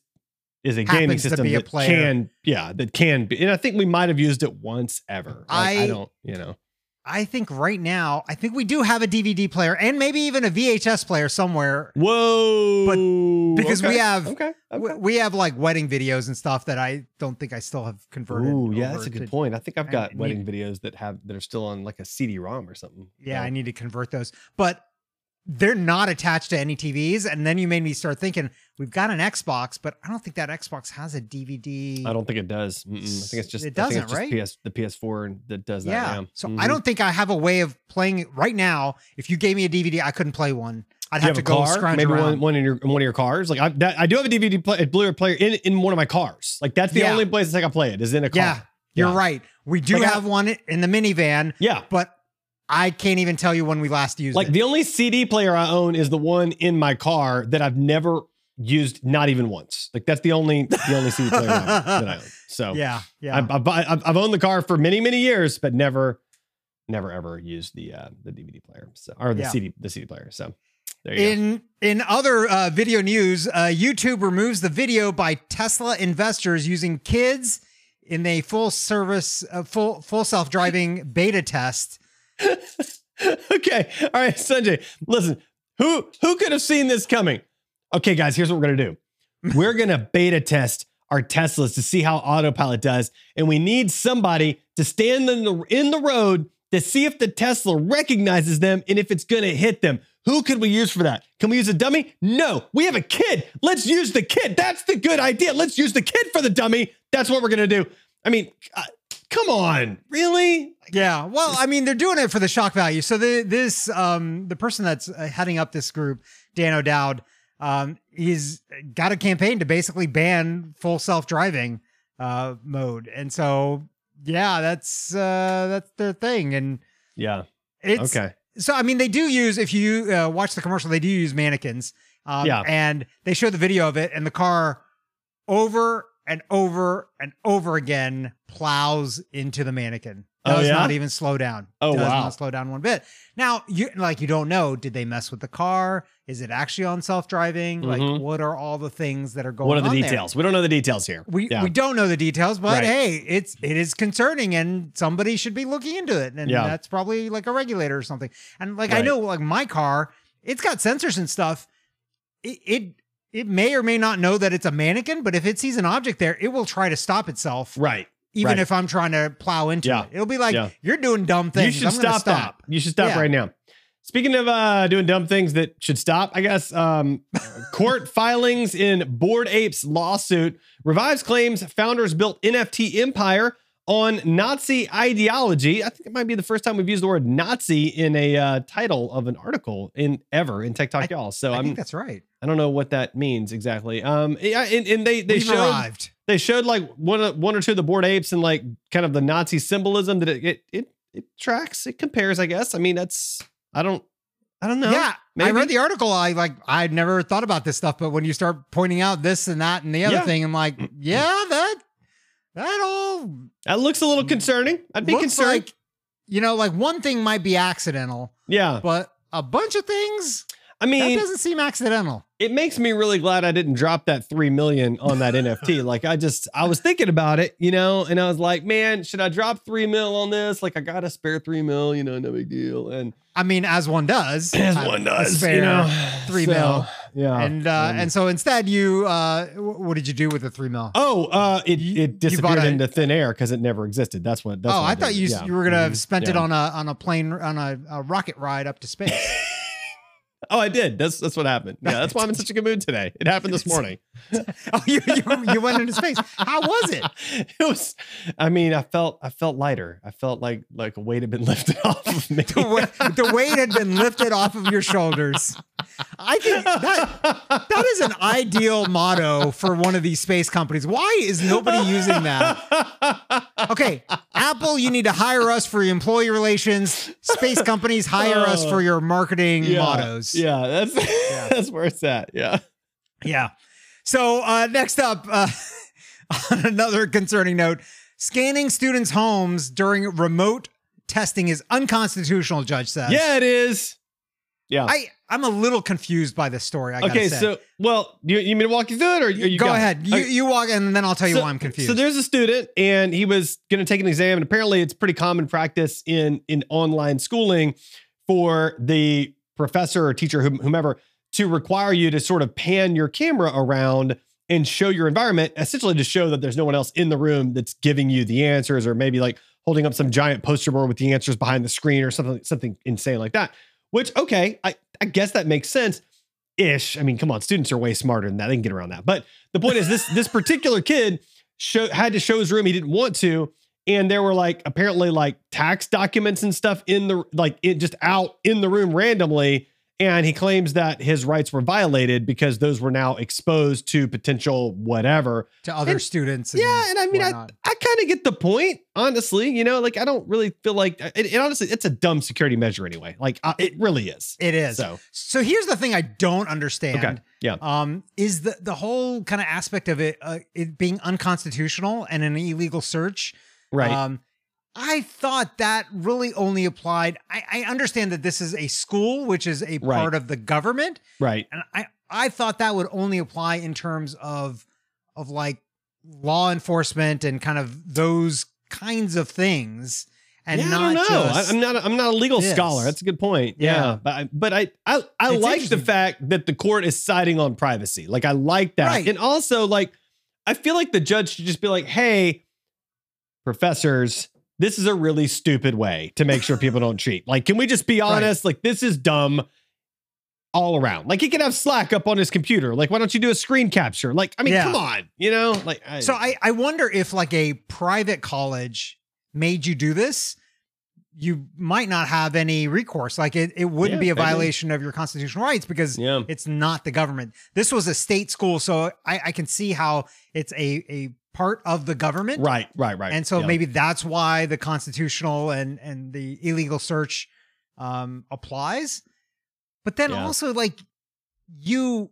Speaker 3: is a gaming system
Speaker 2: be a
Speaker 3: that
Speaker 2: player.
Speaker 3: can yeah that can be. And I think we might have used it once ever. Like, I,
Speaker 2: I-
Speaker 3: don't you know.
Speaker 2: I think right now, I think we do have a DVD player and maybe even a VHS player somewhere.
Speaker 3: Whoa!
Speaker 2: But because we have-
Speaker 3: okay.
Speaker 2: We-
Speaker 3: okay.
Speaker 2: We have like wedding videos and stuff that I don't think I still have converted.
Speaker 3: Ooh, yeah, that's a good
Speaker 2: to-
Speaker 3: point. I think I've
Speaker 2: I
Speaker 3: got
Speaker 2: need-
Speaker 3: wedding videos that have that are still on like a CD-ROM or something.
Speaker 2: Yeah, I need to convert those. But they're not attached to any TVs. And then you made me start thinking, we've got an Xbox, but I don't think that Xbox has a DVD.
Speaker 3: I don't think it does. Mm-mm. I think it's just.
Speaker 2: It
Speaker 3: I
Speaker 2: doesn't,
Speaker 3: just PS, the PS4 that does that.
Speaker 2: yeah. So
Speaker 3: Mhm.
Speaker 2: I don't think I have a way of playing it right now. If you gave me a DVD, I couldn't play one. I'd
Speaker 3: you
Speaker 2: have, to go
Speaker 3: car? Maybe
Speaker 2: around.
Speaker 3: one, one in your one of your cars. Like I, that, I do have a DVD play, a Blu-ray player in in one of my cars. Like that's the
Speaker 2: Yeah.
Speaker 3: only place I can play it is in a car.
Speaker 2: yeah, you're right. We do
Speaker 3: Like I-
Speaker 2: have one in the minivan,
Speaker 3: Yeah.
Speaker 2: but I can't even tell you when we last used
Speaker 3: Like
Speaker 2: it.
Speaker 3: the only CD player I own is the one in my car that I've never used, not even once. Like that's the only the only CD player that I *laughs* that I own. So
Speaker 2: yeah, yeah.
Speaker 3: I've, I've, I've owned the car for many many years, but never never ever used the uh the DVD player. So or the
Speaker 2: Yeah.
Speaker 3: CD the CD player. So there you go.
Speaker 2: In in other uh, video news, uh, YouTube removes the video by Tesla investors using kids in a full service, uh, full full self driving beta test. *laughs*
Speaker 3: okay. All right, Sanjay. Listen, who who could have seen this coming? Okay, guys, here's what we're gonna do. *laughs* We're gonna beta test our Teslas to see how autopilot does, and we need somebody to stand in the in the road to see if the Tesla recognizes them and if it's gonna hit them. Who could we use for that? Can we use a dummy? No, we have a kid. Let's use the kid. That's the good idea. Let's use the kid for the dummy. That's what we're gonna do. I mean, uh, come on, really?
Speaker 2: Yeah, well, I mean, they're doing it for the shock value. So the this um the person that's uh, heading up this group, Dan O'Dowd, um, he's got a campaign to basically ban full self driving uh mode, and so yeah, that's uh that's their thing, and
Speaker 3: Yeah.
Speaker 2: it's
Speaker 3: Okay.
Speaker 2: so I mean they do use if you uh, watch the commercial they do use mannequins um,
Speaker 3: Yeah.
Speaker 2: and they show the video of it and the car over and over and over again plows into the mannequin
Speaker 3: Oh,
Speaker 2: does
Speaker 3: yeah?
Speaker 2: not even slow down
Speaker 3: Oh,
Speaker 2: does
Speaker 3: wow.
Speaker 2: not slow down one bit now you like you don't know did they mess with the car is it actually on self-driving
Speaker 3: Mhm.
Speaker 2: like what are all the things that are going
Speaker 3: What are the
Speaker 2: on there?
Speaker 3: details? We don't know the details here.
Speaker 2: We,
Speaker 3: yeah.
Speaker 2: we don't know the details, but
Speaker 3: Right.
Speaker 2: hey, it's it is concerning, and somebody should be looking into it, and
Speaker 3: Yeah.
Speaker 2: that's probably like a regulator or something. And like I know, like my car, it's got sensors and stuff. It, it it may or may not know that it's a mannequin, but if it sees an object there, it will try to stop itself,
Speaker 3: Right.
Speaker 2: Even
Speaker 3: right.
Speaker 2: if I'm trying to plow into
Speaker 3: Yeah.
Speaker 2: it. It'll be like,
Speaker 3: Yeah.
Speaker 2: you're doing dumb things.
Speaker 3: You should stop, that. You should stop
Speaker 2: Yeah.
Speaker 3: right now. Speaking of uh, doing dumb things that should stop, I guess um, *laughs* court filings in Bored Apes lawsuit revives claims founders built NFT empire on Nazi ideology. I think it might be the first time we've used the word Nazi in a uh, title of an article in ever in Tech Talk
Speaker 2: I-
Speaker 3: Y'all. So
Speaker 2: I
Speaker 3: I'm
Speaker 2: think that's right.
Speaker 3: I don't know what that means exactly. Um, yeah, and, and they they showed
Speaker 2: arrived.
Speaker 3: They showed like one of- one or two of the bored apes and like kind of the Nazi symbolism that it it it, it tracks. It compares, I guess. I mean, that's I don't I don't know.
Speaker 2: yeah, I read the article. I like. I'd never thought about this stuff, but when you start pointing out this and that and the other
Speaker 3: Yeah.
Speaker 2: thing, I'm like, *clears throat* yeah, that that all
Speaker 3: That looks a little mm, concerning. I'd be concerned.
Speaker 2: like, you know, like one thing might be accidental,
Speaker 3: yeah,
Speaker 2: but a bunch of things
Speaker 3: I
Speaker 2: that doesn't seem accidental.
Speaker 3: it makes me really glad I didn't drop that three million on that *laughs* NFT. Like I just I was thinking about it, you know, and I was like, man, should I drop three mil on this? Like I got to spare three mil, you know, no big deal. And
Speaker 2: I mean, as one does, *clears throat*
Speaker 3: as one does,
Speaker 2: spare
Speaker 3: you know,
Speaker 2: three
Speaker 3: So,
Speaker 2: mil.
Speaker 3: Yeah,
Speaker 2: and uh,
Speaker 3: um,
Speaker 2: and so instead, you uh, what did you do with the three mil?
Speaker 3: Oh, uh, it, it disappeared
Speaker 2: a-
Speaker 3: into thin air because it never existed. That's what. That's
Speaker 2: oh,
Speaker 3: what
Speaker 2: I
Speaker 3: did.
Speaker 2: thought you
Speaker 3: Yeah.
Speaker 2: you were gonna have
Speaker 3: Mhm.
Speaker 2: spent it on a on a plane on a, a rocket ride up to space. *laughs*
Speaker 3: Oh, I did. That's that's what happened. Yeah, that's why I'm in such a good mood today. It happened this morning. *laughs*
Speaker 2: oh, you, you you went into space. How was it? *laughs*
Speaker 3: It was. I mean, I felt I felt lighter. I felt like like a weight had been *laughs* lifted off of me.
Speaker 2: The, the weight had been lifted off of your shoulders. I think that that is an ideal motto for one of these space companies. Why is nobody using that? Okay, Apple, you need to hire us for your employee relations. Space companies hire us for your marketing
Speaker 3: yeah,
Speaker 2: mottos.
Speaker 3: Yeah, that's *laughs* that's where it's at. Yeah.
Speaker 2: Yeah. So uh, next up, uh, on *laughs* another concerning note, scanning students' homes during remote testing is unconstitutional. Judge says.
Speaker 3: Yeah, it is. Yeah.
Speaker 2: I I'm a little confused by this story. I
Speaker 3: okay,
Speaker 2: say.
Speaker 3: so well, you, you mean to walk you through it, or you
Speaker 2: go
Speaker 3: got it?
Speaker 2: ahead. You
Speaker 3: Okay.
Speaker 2: you walk, and then I'll tell you
Speaker 3: So-
Speaker 2: why I'm confused.
Speaker 3: So there's a student, and he was going to take an exam, and apparently it's pretty common practice in in online schooling for the professor or teacher, whomever, to require you to sort of pan your camera around and show your environment, essentially to show that there's no one else in the room that's giving you the answers, or maybe like holding up some giant poster board with the answers behind the screen, or something something insane like that. Which okay, I I guess that makes sense. Ish. I mean, come on, students are way smarter than that. They can get around that. But the point is, this this particular kid show, had to show his room. He didn't want to, and there were like apparently like tax documents and stuff in the like it just out in the room randomly. And he claims that his rights were violated because those were now exposed to potential whatever.
Speaker 2: to other
Speaker 3: and-
Speaker 2: students. And
Speaker 3: Yeah, and I mean, I,
Speaker 2: whatnot.
Speaker 3: I kind of get the point, honestly. You know, like I don't really feel like, it, it honestly, it's a dumb security measure anyway. Like uh, it really is.
Speaker 2: it is.
Speaker 3: So
Speaker 2: So here's the thing I don't understand.
Speaker 3: okay, yeah,
Speaker 2: um, is the the whole kind of aspect of it uh, it being unconstitutional and an illegal search.
Speaker 3: right.
Speaker 2: Um, I thought that really only applied. I, I understand that this is a school, which is a
Speaker 3: Right.
Speaker 2: part of the government,
Speaker 3: right.
Speaker 2: and I I thought that would only apply in terms of of like law enforcement and kind of those kinds of things, and
Speaker 3: yeah,
Speaker 2: not
Speaker 3: I don't know.
Speaker 2: just
Speaker 3: I, am not. A, I'm not a legal
Speaker 2: this.
Speaker 3: scholar. That's a good point.
Speaker 2: Yeah.
Speaker 3: Yeah, but I, but I I, I
Speaker 2: It's
Speaker 3: like the fact that the court is siding on privacy. Like I like that,
Speaker 2: Right.
Speaker 3: and also like I feel like the judge should just be like, hey, professors. This is a really stupid way to make sure people don't cheat. Like, can we just be
Speaker 2: Right.
Speaker 3: honest? Like, this is dumb all around. Like, he can have Slack up on his computer. Like, why don't you do a screen capture? Like, I mean,
Speaker 2: Yeah.
Speaker 3: come on, you know? Like, I,
Speaker 2: So I, I wonder if like a private college made you do this, you might not have any recourse. Like it, it wouldn't
Speaker 3: Yeah,
Speaker 2: be a violation of your constitutional rights because
Speaker 3: yeah,
Speaker 2: it's not the government. This was a state school, so I, I can see how it's a a part of the government.
Speaker 3: right, right, right.
Speaker 2: And so
Speaker 3: Yeah.
Speaker 2: maybe that's why the constitutional and and the illegal search um applies. But then
Speaker 3: Yeah.
Speaker 2: also like you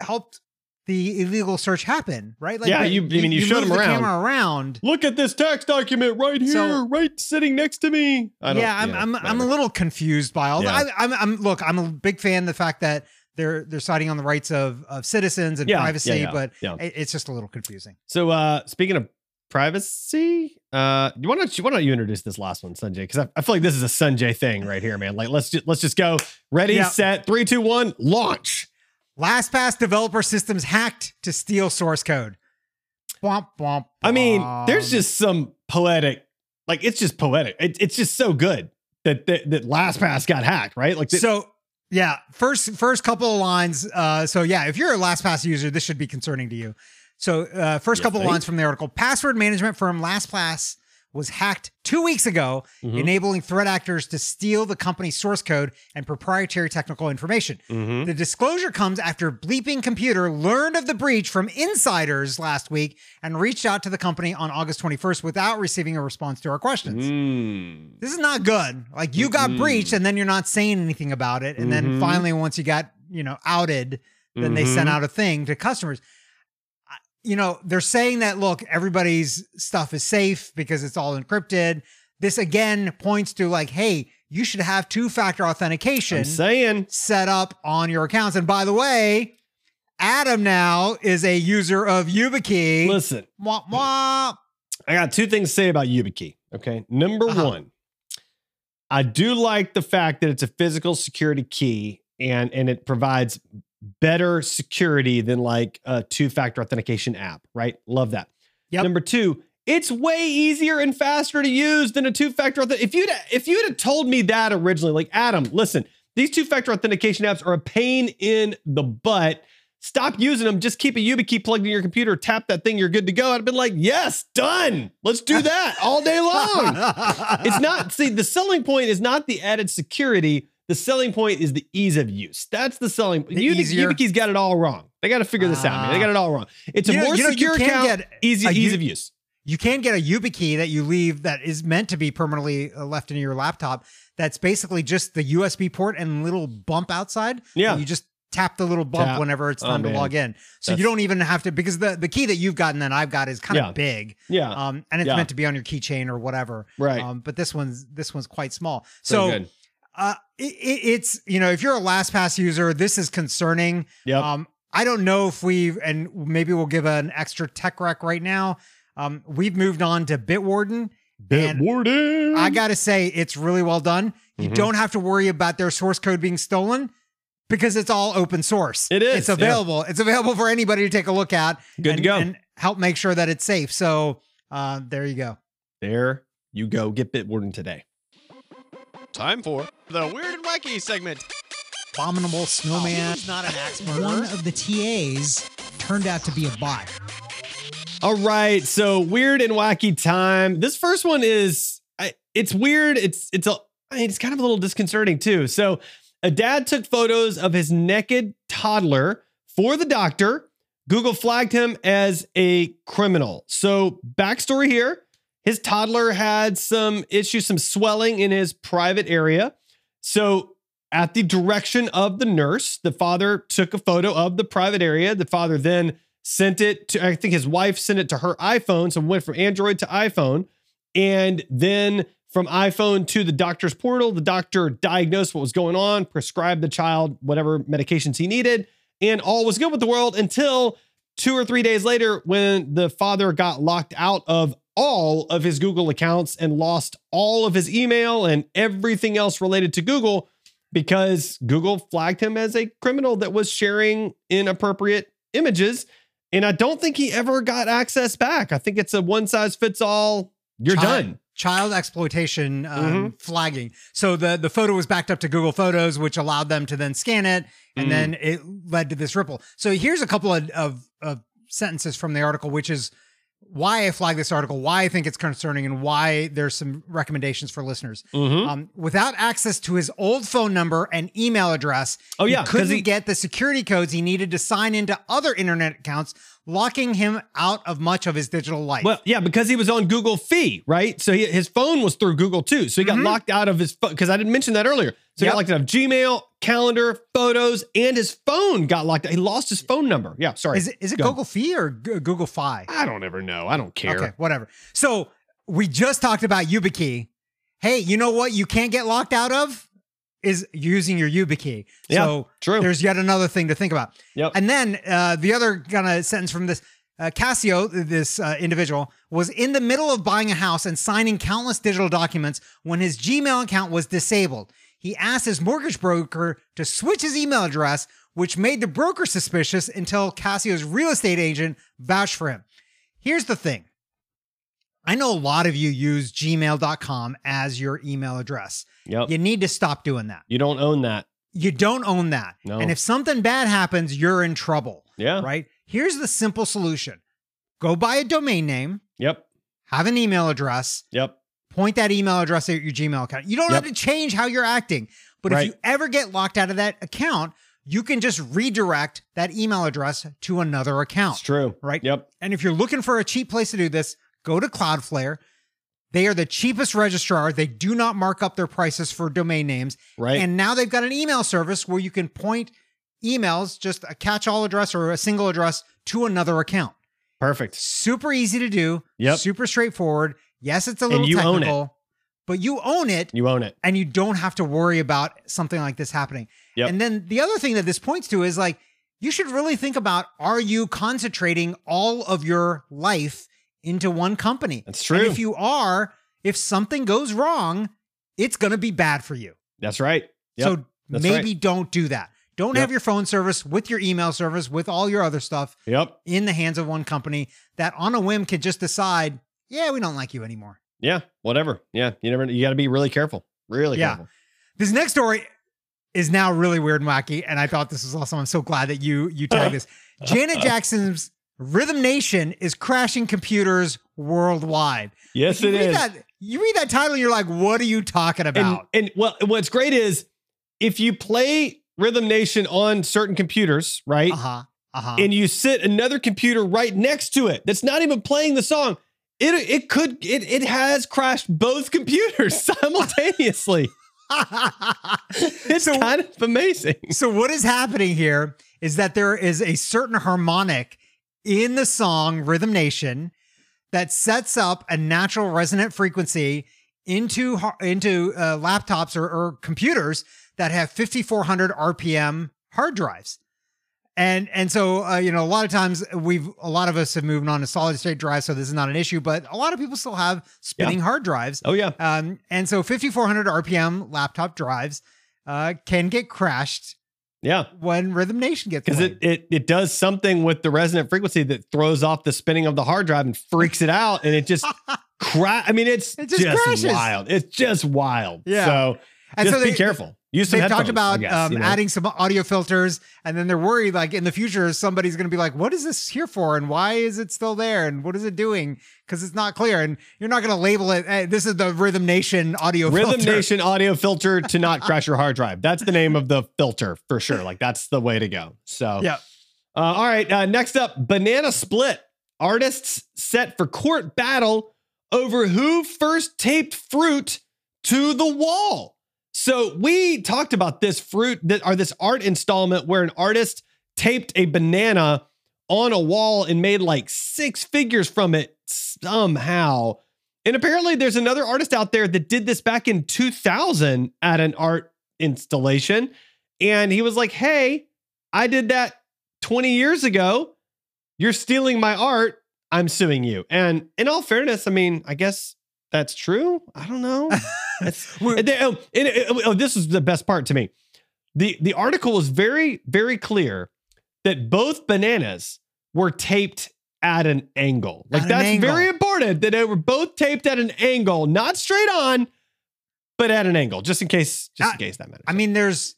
Speaker 2: helped the illegal search happen, right? Like
Speaker 3: Yeah, you- I mean, you showed
Speaker 2: moved
Speaker 3: him around.
Speaker 2: camera around.
Speaker 3: look at this tax document right here,
Speaker 2: So-
Speaker 3: right sitting next to me. I don't-
Speaker 2: Yeah, I'm I'm I'm a little confused by all
Speaker 3: Yeah.
Speaker 2: that. I, I'm I'm look, I'm a big fan of the fact that they're they're citing on the rights of of citizens and
Speaker 3: Yeah,
Speaker 2: privacy,
Speaker 3: yeah,
Speaker 2: but
Speaker 3: yeah.
Speaker 2: it- it's just a little confusing.
Speaker 3: So, uh, speaking of privacy, uh, why don't you why don't you introduce this last one, Sanjay? Because I, I feel like this is a Sanjay thing right here, man. Like, let's just let's just go. Ready, set, three, two, one, launch.
Speaker 2: LastPass developer systems hacked to steal source code. Womp, womp,
Speaker 3: I mean, there's just some poetic, like it's just poetic. It, it's just so good that that, that LastPass got hacked, right? Like, th-
Speaker 2: so yeah. First, first couple of lines. Uh, so yeah, if you're a LastPass user, this should be concerning to you. So uh, first couple of lines from the article: Password management firm LastPass was hacked two weeks ago,
Speaker 3: Mhm.
Speaker 2: enabling threat actors to steal the company's source code and proprietary technical information.
Speaker 3: Mhm.
Speaker 2: The disclosure comes after Bleeping Computer learned of the breach from insiders last week and reached out to the company on August 21st without receiving a response to our questions.
Speaker 3: Mm.
Speaker 2: This is not good. Like you got
Speaker 3: Mm-mm.
Speaker 2: breached and then you're not saying anything about it. And then
Speaker 3: Mhm.
Speaker 2: finally, once you got, you know, outed, then they sent
Speaker 3: Mhm.
Speaker 2: out a thing to customers. You know, they're saying that, look, everybody's stuff is safe because it's all encrypted. This again points to like, hey, you should have two factor authentication
Speaker 3: I'm saying.
Speaker 2: set up on your accounts. And by the way, Adam now is a user of YubiKey.
Speaker 3: Listen,
Speaker 2: Wah, wah.
Speaker 3: I got two things to say about YubiKey. Okay. Number
Speaker 2: Uh-huh.
Speaker 3: one, I do like the fact that it's a physical security key and and it provides better security than like a two-factor authentication app, right? Love that.
Speaker 2: Yep.
Speaker 3: Number two, it's way easier and faster to use than a two-factor auth- if you'd if you'd have told me that originally, like Adam, listen, these two-factor authentication apps are a pain in the butt. Stop using them. Just keep a YubiKey plugged in your computer. Tap that thing. You're good to go. I'd have been like, yes, done. Let's do that all day long. *laughs* it's not. See, the selling point is not the added security. The selling point is the ease of use. That's the selling.
Speaker 2: Easier-
Speaker 3: YubiKey's got it all wrong. They got to figure this out, man. They got it all wrong. It's a
Speaker 2: know-
Speaker 3: more
Speaker 2: you know,
Speaker 3: secure account,
Speaker 2: get
Speaker 3: easy ease of use.
Speaker 2: you can get a YubiKey that you leave that is meant to be permanently uh, left in your laptop. That's basically just the USB port and little bump outside.
Speaker 3: Yeah.
Speaker 2: You just tap the little bump
Speaker 3: Tap.
Speaker 2: whenever it's
Speaker 3: Oh,
Speaker 2: time to
Speaker 3: man.
Speaker 2: log in. So
Speaker 3: That's-
Speaker 2: you don't even have to because the the key that you've gotten that I've got is kind of
Speaker 3: Yeah.
Speaker 2: big.
Speaker 3: Yeah,
Speaker 2: Um, and it's
Speaker 3: Yeah.
Speaker 2: meant to be on your keychain or whatever.
Speaker 3: right.
Speaker 2: Um, but this one's this one's quite small.
Speaker 3: so
Speaker 2: So,
Speaker 3: good.
Speaker 2: Uh, it, it- it's you know if you're a LastPass user, this is concerning.
Speaker 3: Yep.
Speaker 2: Um, I don't know if we've and maybe we'll give an extra tech rec right now. Um, we've moved on to Bitwarden.
Speaker 3: Bitwarden.
Speaker 2: I gotta say it's really well done. You
Speaker 3: Mhm.
Speaker 2: don't have to worry about their source code being stolen because it's all open source.
Speaker 3: It is,
Speaker 2: It's
Speaker 3: yeah.
Speaker 2: available. It's available for anybody to take a look at.
Speaker 3: Good to go.
Speaker 2: and help make sure that it's safe. So uh, there you go.
Speaker 3: there you go. Get Bitwarden today.
Speaker 4: Time for the weird and wacky segment.
Speaker 2: Abominable snowman.
Speaker 5: He's not an axe
Speaker 2: murderer.
Speaker 5: One of the TAs turned out to be a bot.
Speaker 3: All right, so weird and wacky time. This first one is I, it's weird. It's it's a I mean, it's kind of a little disconcerting too. So, a dad took photos of his naked toddler for the doctor. Google flagged him as a criminal. So, backstory here: his toddler had some issues, some swelling in his private area. So, at the direction of the nurse, the father took a photo of the private area. The father then sent it to, I think his wife sent it to her iPhone. So went from Android to iPhone. And then from iPhone to the doctor's portal, the doctor diagnosed what was going on, prescribed the child whatever medications he needed, and all was good with the world until two or three days later when the father got locked out of all of his Google accounts and lost all of his email and everything else related to Google because Google flagged him as a criminal that was sharing inappropriate images. And I don't think he ever got access back. I think it's a one size fits all. You're
Speaker 2: Child-
Speaker 3: done.
Speaker 2: Child exploitation um,
Speaker 3: Mm-hmm.
Speaker 2: flagging. So the the photo was backed up to Google Photos, which allowed them to then scan it, and
Speaker 3: Mm.
Speaker 2: then it led to this ripple. So here's a couple of, of of sentences from the article, which is why I flag this article, why I think it's concerning, and why there's some recommendations for listeners.
Speaker 3: Mhm.
Speaker 2: Um, without access to his old phone number and email address,
Speaker 3: Oh,
Speaker 2: he
Speaker 3: yeah,
Speaker 2: couldn't
Speaker 3: he-
Speaker 2: get the security codes he needed to sign into other internet accounts, locking him out of much of his digital life.
Speaker 3: Well, yeah, because he was on Google Fi, right? So he, his phone was through Google too. So he got
Speaker 2: Mhm.
Speaker 3: locked out of his phone because I didn't mention that earlier. So he got locked out of Gmail, calendar, photos, and his phone got locked out. He lost his phone number. Yeah, sorry.
Speaker 2: is it is it
Speaker 3: Go.
Speaker 2: Google Fi or G- Google Fi?
Speaker 3: I don't ever know. I don't care.
Speaker 2: Okay, whatever. So we just talked about YubiKey. Hey, you know what you can't get locked out of is using your YubiKey.
Speaker 3: Yeah,
Speaker 2: so
Speaker 3: true.
Speaker 2: there's yet another thing to think about.
Speaker 3: Yep.
Speaker 2: And then uh, the other kind of sentence from this uh, Cassio, this uh, individual, was in the middle of buying a house and signing countless digital documents when his Gmail account was disabled. He asked his mortgage broker to switch his email address, which made the broker suspicious until Cassio's real estate agent vouched for him. Here's the thing I know a lot of you use gmail.com as your email address.
Speaker 3: Yep.
Speaker 2: You need to stop doing that.
Speaker 3: You don't own that.
Speaker 2: You don't own that.
Speaker 3: No.
Speaker 2: And if something bad happens, you're in trouble,
Speaker 3: Yeah.
Speaker 2: right? Here's the simple solution go buy a domain name,
Speaker 3: Yep.
Speaker 2: have an email address,
Speaker 3: Yep.
Speaker 2: Point that email address at your Gmail account. You don't
Speaker 3: Yep.
Speaker 2: have to change how you're acting. But
Speaker 3: Right.
Speaker 2: if you ever get locked out of that account, you can just redirect that email address to another account.
Speaker 3: It's true.
Speaker 2: Right.
Speaker 3: Yep.
Speaker 2: And if you're looking for a cheap place to do this, go to Cloudflare. They are the cheapest registrar. They do not mark up their prices for domain names.
Speaker 3: Right.
Speaker 2: And now they've got an email service where you can point emails, just a catch all address or a single address to another account.
Speaker 3: Perfect.
Speaker 2: Super easy to do.
Speaker 3: Yep.
Speaker 2: Super straightforward. Yes, it's a little
Speaker 3: you own it.
Speaker 2: technical, but you own it
Speaker 3: You own it.
Speaker 2: and you don't have to worry about something like this happening.
Speaker 3: Yep.
Speaker 2: And then the other thing that this points to is like, you should really think about are you concentrating all of your life into one company?
Speaker 3: That's true.
Speaker 2: And if you are, if something goes wrong, it's going to be bad for you.
Speaker 3: That's right. Yep.
Speaker 2: So
Speaker 3: That's
Speaker 2: maybe
Speaker 3: right.
Speaker 2: don't do that. Don't
Speaker 3: Yep.
Speaker 2: have your phone service with your email service, with all your other stuff
Speaker 3: Yep.
Speaker 2: in the hands of one company that on a whim can just decide, yeah, we don't like you anymore.
Speaker 3: Yeah. Whatever. Yeah. You never. You got to be really careful. Really
Speaker 2: Yeah.
Speaker 3: careful.
Speaker 2: This next story is now really weird and wacky, and I thought this was awesome. I'm so glad that you you tagged this. *laughs* Janet Jackson's Rhythm Nation is crashing computers worldwide.
Speaker 3: Yes,
Speaker 2: you
Speaker 3: it
Speaker 2: read that you read that title, and you're like, what are you talking
Speaker 3: and,
Speaker 2: about?
Speaker 3: and well, what's great is if you play Rhythm Nation on certain computers, right?
Speaker 2: Uh huh. Uh huh.
Speaker 3: and you sit another computer right next to it that's not even playing the song, it it could it it has crashed both *laughs* computers *laughs* simultaneously. *laughs* it's
Speaker 2: So-
Speaker 3: kind of amazing.
Speaker 2: So what is happening here is that there is a certain harmonic in the song Rhythm Nation that sets up a natural resonant frequency into into uh, laptops or, or computers that have 5400 RPM hard drives. And and so uh, you know a lot of times we've a lot of us have moved on to solid state drives, so this is not an issue. But a lot of people still have spinning hard drives.
Speaker 3: Oh yeah,
Speaker 2: Um, and so 5400 RPM laptop drives uh, can get crashed
Speaker 3: yeah.
Speaker 2: when Rhythm Nation gets
Speaker 3: Because it, it it does something with the resonant frequency that throws off the spinning of the hard drive and freaks it out, and it just *laughs* cra- I mean, it's
Speaker 2: It
Speaker 3: just,
Speaker 2: just
Speaker 3: wild. It's just wild.
Speaker 2: Yeah.
Speaker 3: So
Speaker 2: And
Speaker 3: just
Speaker 2: so
Speaker 3: be
Speaker 2: they-
Speaker 3: careful. Use some
Speaker 2: They've talked about
Speaker 3: guess,
Speaker 2: um,
Speaker 3: you know?
Speaker 2: adding some audio filters, and then they're worried like in the future somebody's going to be like, "What is this here for? And why is it still there? And what is it doing? Because it's not clear." And you're not going to label it. Hey, this is the Rhythm Nation audio
Speaker 3: Rhythm
Speaker 2: filter.
Speaker 3: Nation audio filter to not *laughs* crash your hard drive. That's the name of the filter for sure. Like that's the way to go. So
Speaker 2: Yeah.
Speaker 3: Uh, all right. Uh, next up, banana split. Artists set for court battle over who first taped fruit to the wall. So we talked about this fruit that or this art installment where an artist taped a banana on a wall and made like six figures from it somehow. And apparently there's another artist out there that did this back in 2000 at an art installation. And he was like, hey, I did that 20 years ago. You're stealing my art. I'm suing you. And in all fairness, I mean, I guess that's true. I don't know. *laughs* *laughs* And they- oh, and it- oh, this is the best part to me. The the article was very very clear that both bananas were taped at an angle. Like
Speaker 2: At
Speaker 3: that's
Speaker 2: angle.
Speaker 3: very important that they were both taped at an angle, not straight on, but at an angle, just in case just in
Speaker 2: Uh,
Speaker 3: case that matters.
Speaker 2: I mean, there's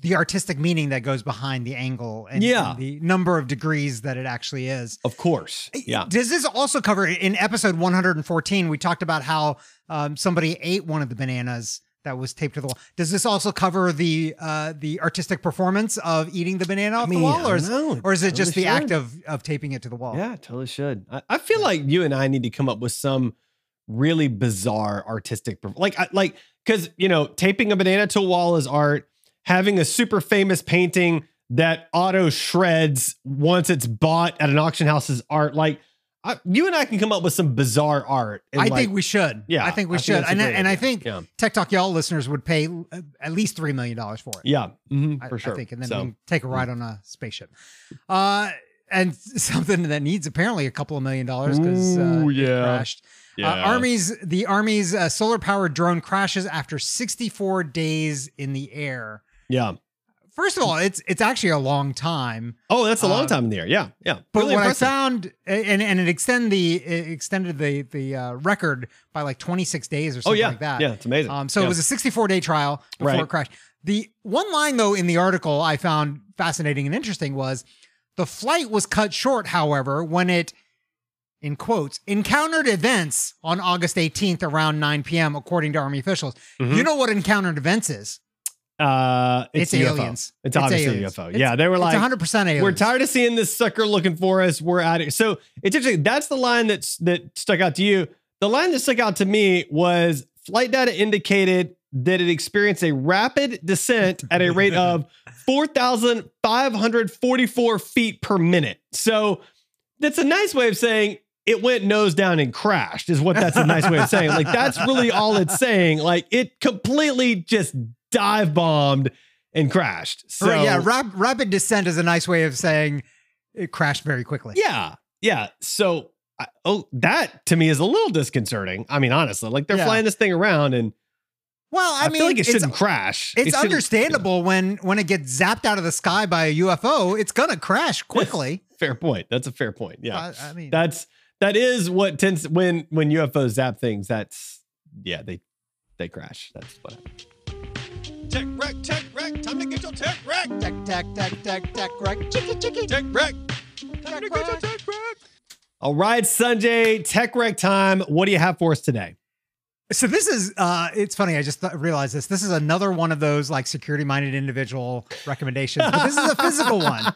Speaker 2: the artistic meaning that goes behind the angle and,
Speaker 3: Yeah.
Speaker 2: and the number of degrees that it actually is.
Speaker 3: of course. Yeah.
Speaker 2: Does this also cover in episode 114? We talked about how um, somebody ate one of the bananas that was taped to the wall. Does this also cover the uh, the artistic performance of eating the banana off
Speaker 3: mean,
Speaker 2: the wall, or is,
Speaker 3: know.
Speaker 2: or is it just the
Speaker 3: Totally
Speaker 2: act of of taping it to the wall?
Speaker 3: Yeah, totally should. I, I feel like you and I need to come up with some really bizarre artistic, like, like, because you know, taping a banana to a wall is art. Having a super famous painting that auto shreds once it's bought at an auction house's art. Like, I, you and I can come up with some bizarre art. and,
Speaker 2: I
Speaker 3: like,
Speaker 2: think we should.
Speaker 3: Yeah,
Speaker 2: I think we
Speaker 3: I
Speaker 2: should,
Speaker 3: a
Speaker 2: and
Speaker 3: great
Speaker 2: and I think
Speaker 3: Yeah.
Speaker 2: Tech Talk Y'all listeners would pay uh, at least three million dollars for it.
Speaker 3: yeah, mhm,
Speaker 2: I,
Speaker 3: for sure.
Speaker 2: I think, and then
Speaker 3: So,
Speaker 2: we can take a ride on a spaceship. Uh, and *laughs* something that needs apparently a couple of million dollars because uh,
Speaker 3: Ooh,
Speaker 2: it
Speaker 3: yeah.
Speaker 2: crashed. Uh, Army's the Army's uh, solar powered drone crashes after 64 days in the air.
Speaker 3: Yeah,
Speaker 2: first of all, it's it's actually a long time.
Speaker 3: Oh, that's a long
Speaker 2: Uh,
Speaker 3: time in the air. Yeah, yeah.
Speaker 2: But
Speaker 3: Really
Speaker 2: what
Speaker 3: impressive.
Speaker 2: I found, and and it extend the it extended the the uh, record by like 26 days or
Speaker 3: oh
Speaker 2: something
Speaker 3: yeah,
Speaker 2: like that.
Speaker 3: yeah, it's amazing.
Speaker 2: Um, so
Speaker 3: Yeah.
Speaker 2: it was a 64 day trial before
Speaker 3: Right.
Speaker 2: it crashed. The one line though in the article I found fascinating and interesting was the flight was cut short, however, when it in quotes encountered events on August 18th around 9 p.m. according to army officials.
Speaker 3: Mhm.
Speaker 2: You know what encountered events is?
Speaker 3: Uh, it's,
Speaker 2: It's aliens.
Speaker 3: It's,
Speaker 2: It's
Speaker 3: obviously
Speaker 2: aliens.
Speaker 3: a UFO.
Speaker 2: It's-
Speaker 3: yeah, they were like,
Speaker 2: 100% aliens.
Speaker 3: we're tired of seeing this sucker looking for us. We're out of So it's interesting. That's the line that's that stuck out to you. The line that stuck out to me was flight data indicated that it experienced a rapid descent at a rate of *laughs* 4,544 feet per minute. So that's a nice way of saying it went nose down and crashed, is what that's a nice way of saying. Like, that's really all it's saying. Like, it completely just dive bombed and crashed. So,
Speaker 2: Right, yeah, rap- rapid descent is a nice way of saying it crashed very quickly.
Speaker 3: Yeah. Yeah. So, I, oh, that to me is a little disconcerting. I mean, honestly, like they're
Speaker 2: Yeah.
Speaker 3: flying this thing around and
Speaker 2: Well, I,
Speaker 3: I,
Speaker 2: mean,
Speaker 3: feel like it
Speaker 2: it's,
Speaker 3: shouldn't crash. It
Speaker 2: it's
Speaker 3: shouldn't-
Speaker 2: understandable when when it gets zapped out of the sky by a UFO, it's gonna crash quickly.
Speaker 3: Fair point. That's a fair point. Yeah.
Speaker 2: I, I mean,
Speaker 3: That's that is what tends when when UFOs zap things. That's yeah, they they crash. That's what happens.
Speaker 4: Tech wreck, tech wreck. Time to get your tech wreck.
Speaker 2: tech, tech, tech, tech, tech, right? Chicky, chicky.
Speaker 4: Tech wreck.
Speaker 2: Tech
Speaker 4: Time to get your tech wreck.
Speaker 3: All right, Sanjay, tech wreck time. What do you have for us today?
Speaker 2: So this is uh it's funny, I just th- realized this. This is another one of those like security minded individual recommendations, but this is a physical one. *laughs*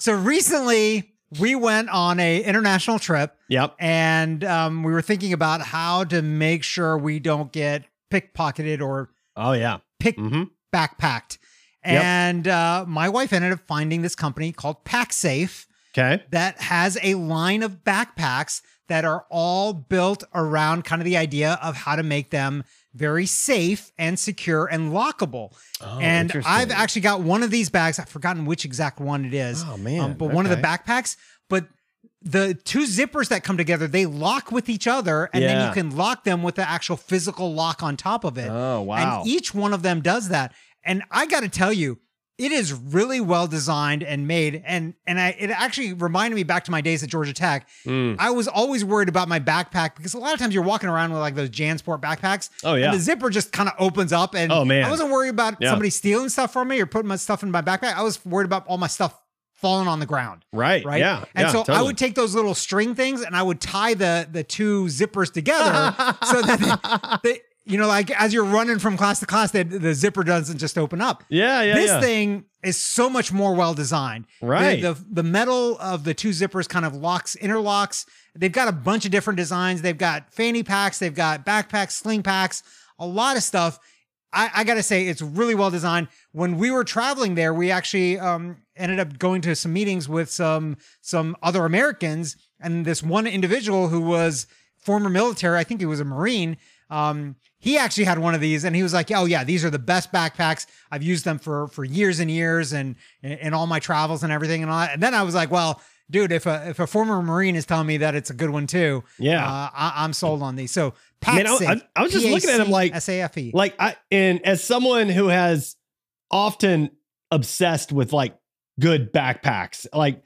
Speaker 2: So recently we went on a international trip
Speaker 3: Yep.
Speaker 2: and um, we were thinking about how to make sure we don't get pickpocketed or
Speaker 3: Oh yeah.
Speaker 2: Pick
Speaker 3: Mm-hmm.
Speaker 2: backpacked.
Speaker 3: Yep.
Speaker 2: And uh, my wife ended up finding this company called Pacsafe
Speaker 3: Okay.
Speaker 2: that has a line of backpacks that are all built around kind of the idea of how to make them very safe and secure and lockable.
Speaker 3: Oh,
Speaker 2: and. I've actually got one of these bags. I've forgotten which exact one it is.
Speaker 3: Oh man.
Speaker 2: Um, but one of the backpacks, but the two zippers that come together, they lock with each other, and then you can lock them with the actual physical lock on top of it.
Speaker 3: Oh wow.
Speaker 2: And each one of them does that. And I got to tell you, it is really well designed and made. And and I it actually reminded me back to my days at Georgia Tech.
Speaker 3: Mm.
Speaker 2: I was always worried about my backpack because a lot of times you're walking around with like those JanSport backpacks.
Speaker 3: Oh yeah.
Speaker 2: And the zipper just kind of opens up. And
Speaker 3: Oh, man.
Speaker 2: I wasn't worried about
Speaker 3: Yeah.
Speaker 2: somebody stealing stuff from me or putting my stuff in my backpack. I was worried about all my stuff falling on the ground
Speaker 3: right.
Speaker 2: right?
Speaker 3: Yeah.
Speaker 2: And
Speaker 3: yeah,
Speaker 2: so I would take those little string things and I would tie the the two zippers together so *laughs* that they, they- you know, like as you're running from class to class, the, the zipper doesn't just open up.
Speaker 3: Yeah. Yeah.
Speaker 2: this
Speaker 3: yeah.
Speaker 2: thing is so much more well designed. The-
Speaker 3: Right.
Speaker 2: The, the metal of the two zippers kind of locks, interlocks. They've got a bunch of different designs. They've got fanny packs, they've got backpacks, sling packs, a lot of stuff. I, I gotta say, it's really well designed. When we were traveling there, we actually um, ended up going to some meetings with some some other Americans, and this one individual who was former military, I think he was a Marine. Um, he actually had one of these, and he was like, "Oh yeah, these are the best backpacks. I've used them for for years and years, and in all my travels and everything and all that." And then I was like, "Well." Dude, if a if a former Marine is telling me that it's a good one too,
Speaker 3: Yeah.
Speaker 2: uh, I, I'm sold on these. So,
Speaker 3: Man, I- I- was just looking at him like-
Speaker 2: SAFE.
Speaker 3: like I and as someone who has often obsessed with like good backpacks, like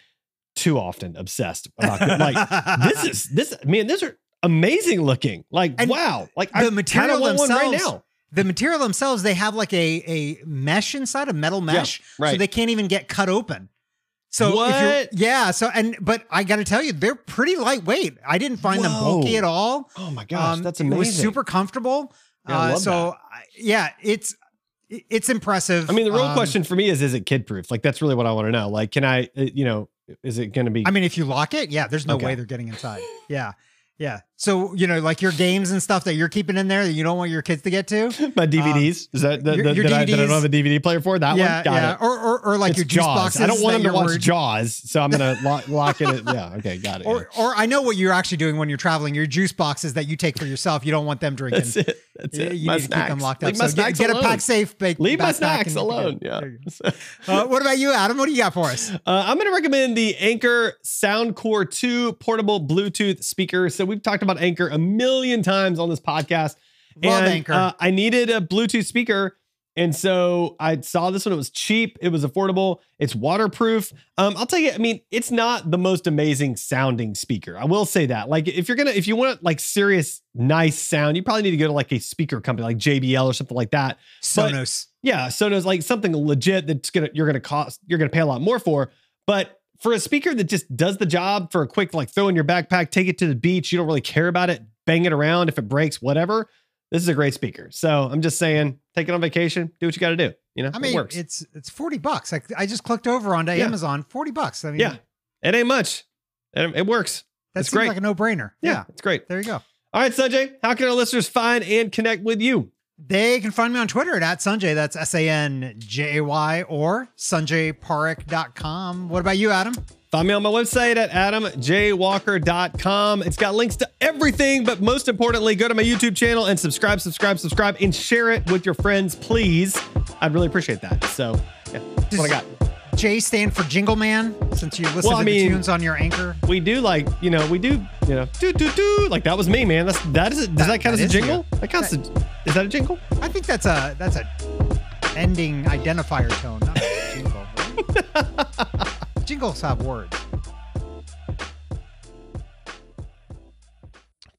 Speaker 3: too often obsessed about good, like this is *laughs* this man, these are amazing looking. Like
Speaker 2: And
Speaker 3: wow, like
Speaker 2: the
Speaker 3: I
Speaker 2: material
Speaker 3: want one right
Speaker 2: themselves-
Speaker 3: now.
Speaker 2: the material themselves, they have like a a mesh inside, a metal mesh, so
Speaker 3: right.
Speaker 2: they can't even get cut open. So
Speaker 3: What?
Speaker 2: yeah, so and but I got to tell you, they're pretty lightweight. I didn't find them bulky at all.
Speaker 3: Oh my gosh,
Speaker 2: Um,
Speaker 3: that's
Speaker 2: It was super comfortable.
Speaker 3: Yeah, I
Speaker 2: uh, so I- yeah, it's it's impressive.
Speaker 3: I mean, the real
Speaker 2: Um,
Speaker 3: question for me is: Is it kid proof? Like that's really what I want to know. Like, can I? uh, You know, is it going to be?
Speaker 2: I mean, if you lock it, yeah, there's no
Speaker 3: Okay.
Speaker 2: way they're getting inside. Yeah. Yeah. So, you know, like your games and stuff that you're keeping in there that you don't want your kids to get to.
Speaker 3: my DVDs is that
Speaker 2: your-
Speaker 3: that,
Speaker 2: your
Speaker 3: that I, that I don't have a DVD player for that
Speaker 2: yeah.
Speaker 3: one? Got
Speaker 2: yeah.
Speaker 3: it.
Speaker 2: Or, or, or like
Speaker 3: It's
Speaker 2: your juice
Speaker 3: Jaws.
Speaker 2: boxes.
Speaker 3: I don't want them to watch
Speaker 2: worried- *laughs*
Speaker 3: Jaws, so I'm gonna lock, lock it. in- Yeah, okay, got it.
Speaker 2: Or, or I know what you're actually doing when you're traveling. Your juice boxes that you take for yourself. You don't want them drinking.
Speaker 3: That's it. That's
Speaker 2: You,
Speaker 3: it.
Speaker 2: you
Speaker 3: my
Speaker 2: need to
Speaker 3: snacks.
Speaker 2: keep them locked
Speaker 3: Leave
Speaker 2: up.
Speaker 3: my
Speaker 2: So get, get a Pacsafe. Bake,
Speaker 3: Leave my snacks alone. Yeah.
Speaker 2: There you go. Uh, what about you, Adam? What do you got for us?
Speaker 3: Uh, I'm going to recommend the Anker Soundcore 2 portable Bluetooth speaker. So we've talked about Anker a million times on this podcast.
Speaker 2: Love
Speaker 3: and,
Speaker 2: Anker.
Speaker 3: Uh, I needed a Bluetooth speaker And so I saw this one. It was cheap. It was affordable. It's waterproof. Um, I'll tell you, I mean, it's not the most amazing sounding speaker. I will say that. Like, if you're gonna, if you want like serious, nice sound, you probably need to go to like a speaker company like JBL or something like that. But-
Speaker 2: Sonos.
Speaker 3: Yeah, Sonos like something legit that's gonna you're gonna cost you're gonna pay a lot more for. But for a speaker that just does the job for a quick like throw in your backpack, take it to the beach, you don't really care about it, bang it around if it breaks, whatever. This is a great speaker. So I'm just saying, take it on vacation, do what you got to do. You know,
Speaker 2: I
Speaker 3: it
Speaker 2: mean,
Speaker 3: works.
Speaker 2: it's it's forty bucks. Like I just clicked over onto
Speaker 3: Yeah.
Speaker 2: Amazon, forty bucks. I mean,
Speaker 3: yeah, it ain't much. It, it works.
Speaker 2: That's
Speaker 3: great.
Speaker 2: like a no brainer.
Speaker 3: Yeah, it's great.
Speaker 2: there you go.
Speaker 3: All right, Sanjay, how can our listeners find and connect with you?
Speaker 2: They can find me on Twitter at, Sanjay. That's S A N J A Y or sanjayparekh.com. What about you, Adam?
Speaker 3: Find me on my website at adamjwalker.com. It's got links to everything, but most importantly, go to my YouTube channel and subscribe, subscribe, subscribe, and share it with your friends, please. I'd really appreciate that. So, yeah, that's what I got.
Speaker 2: J stand for Jingle Man, since you listen
Speaker 3: Well,
Speaker 2: to
Speaker 3: mean-
Speaker 2: the tunes on your anchor.
Speaker 3: We do like, you know, we do, you know, do, do, do. Like that was me, man. That's, that is, does that, count
Speaker 2: that
Speaker 3: as a jingle?
Speaker 2: you.
Speaker 3: That counts as, is that a jingle?
Speaker 2: I think that's a that's a ending identifier tone, not a *laughs* jingle. right? Jingles have words.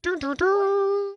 Speaker 3: Do, do, do.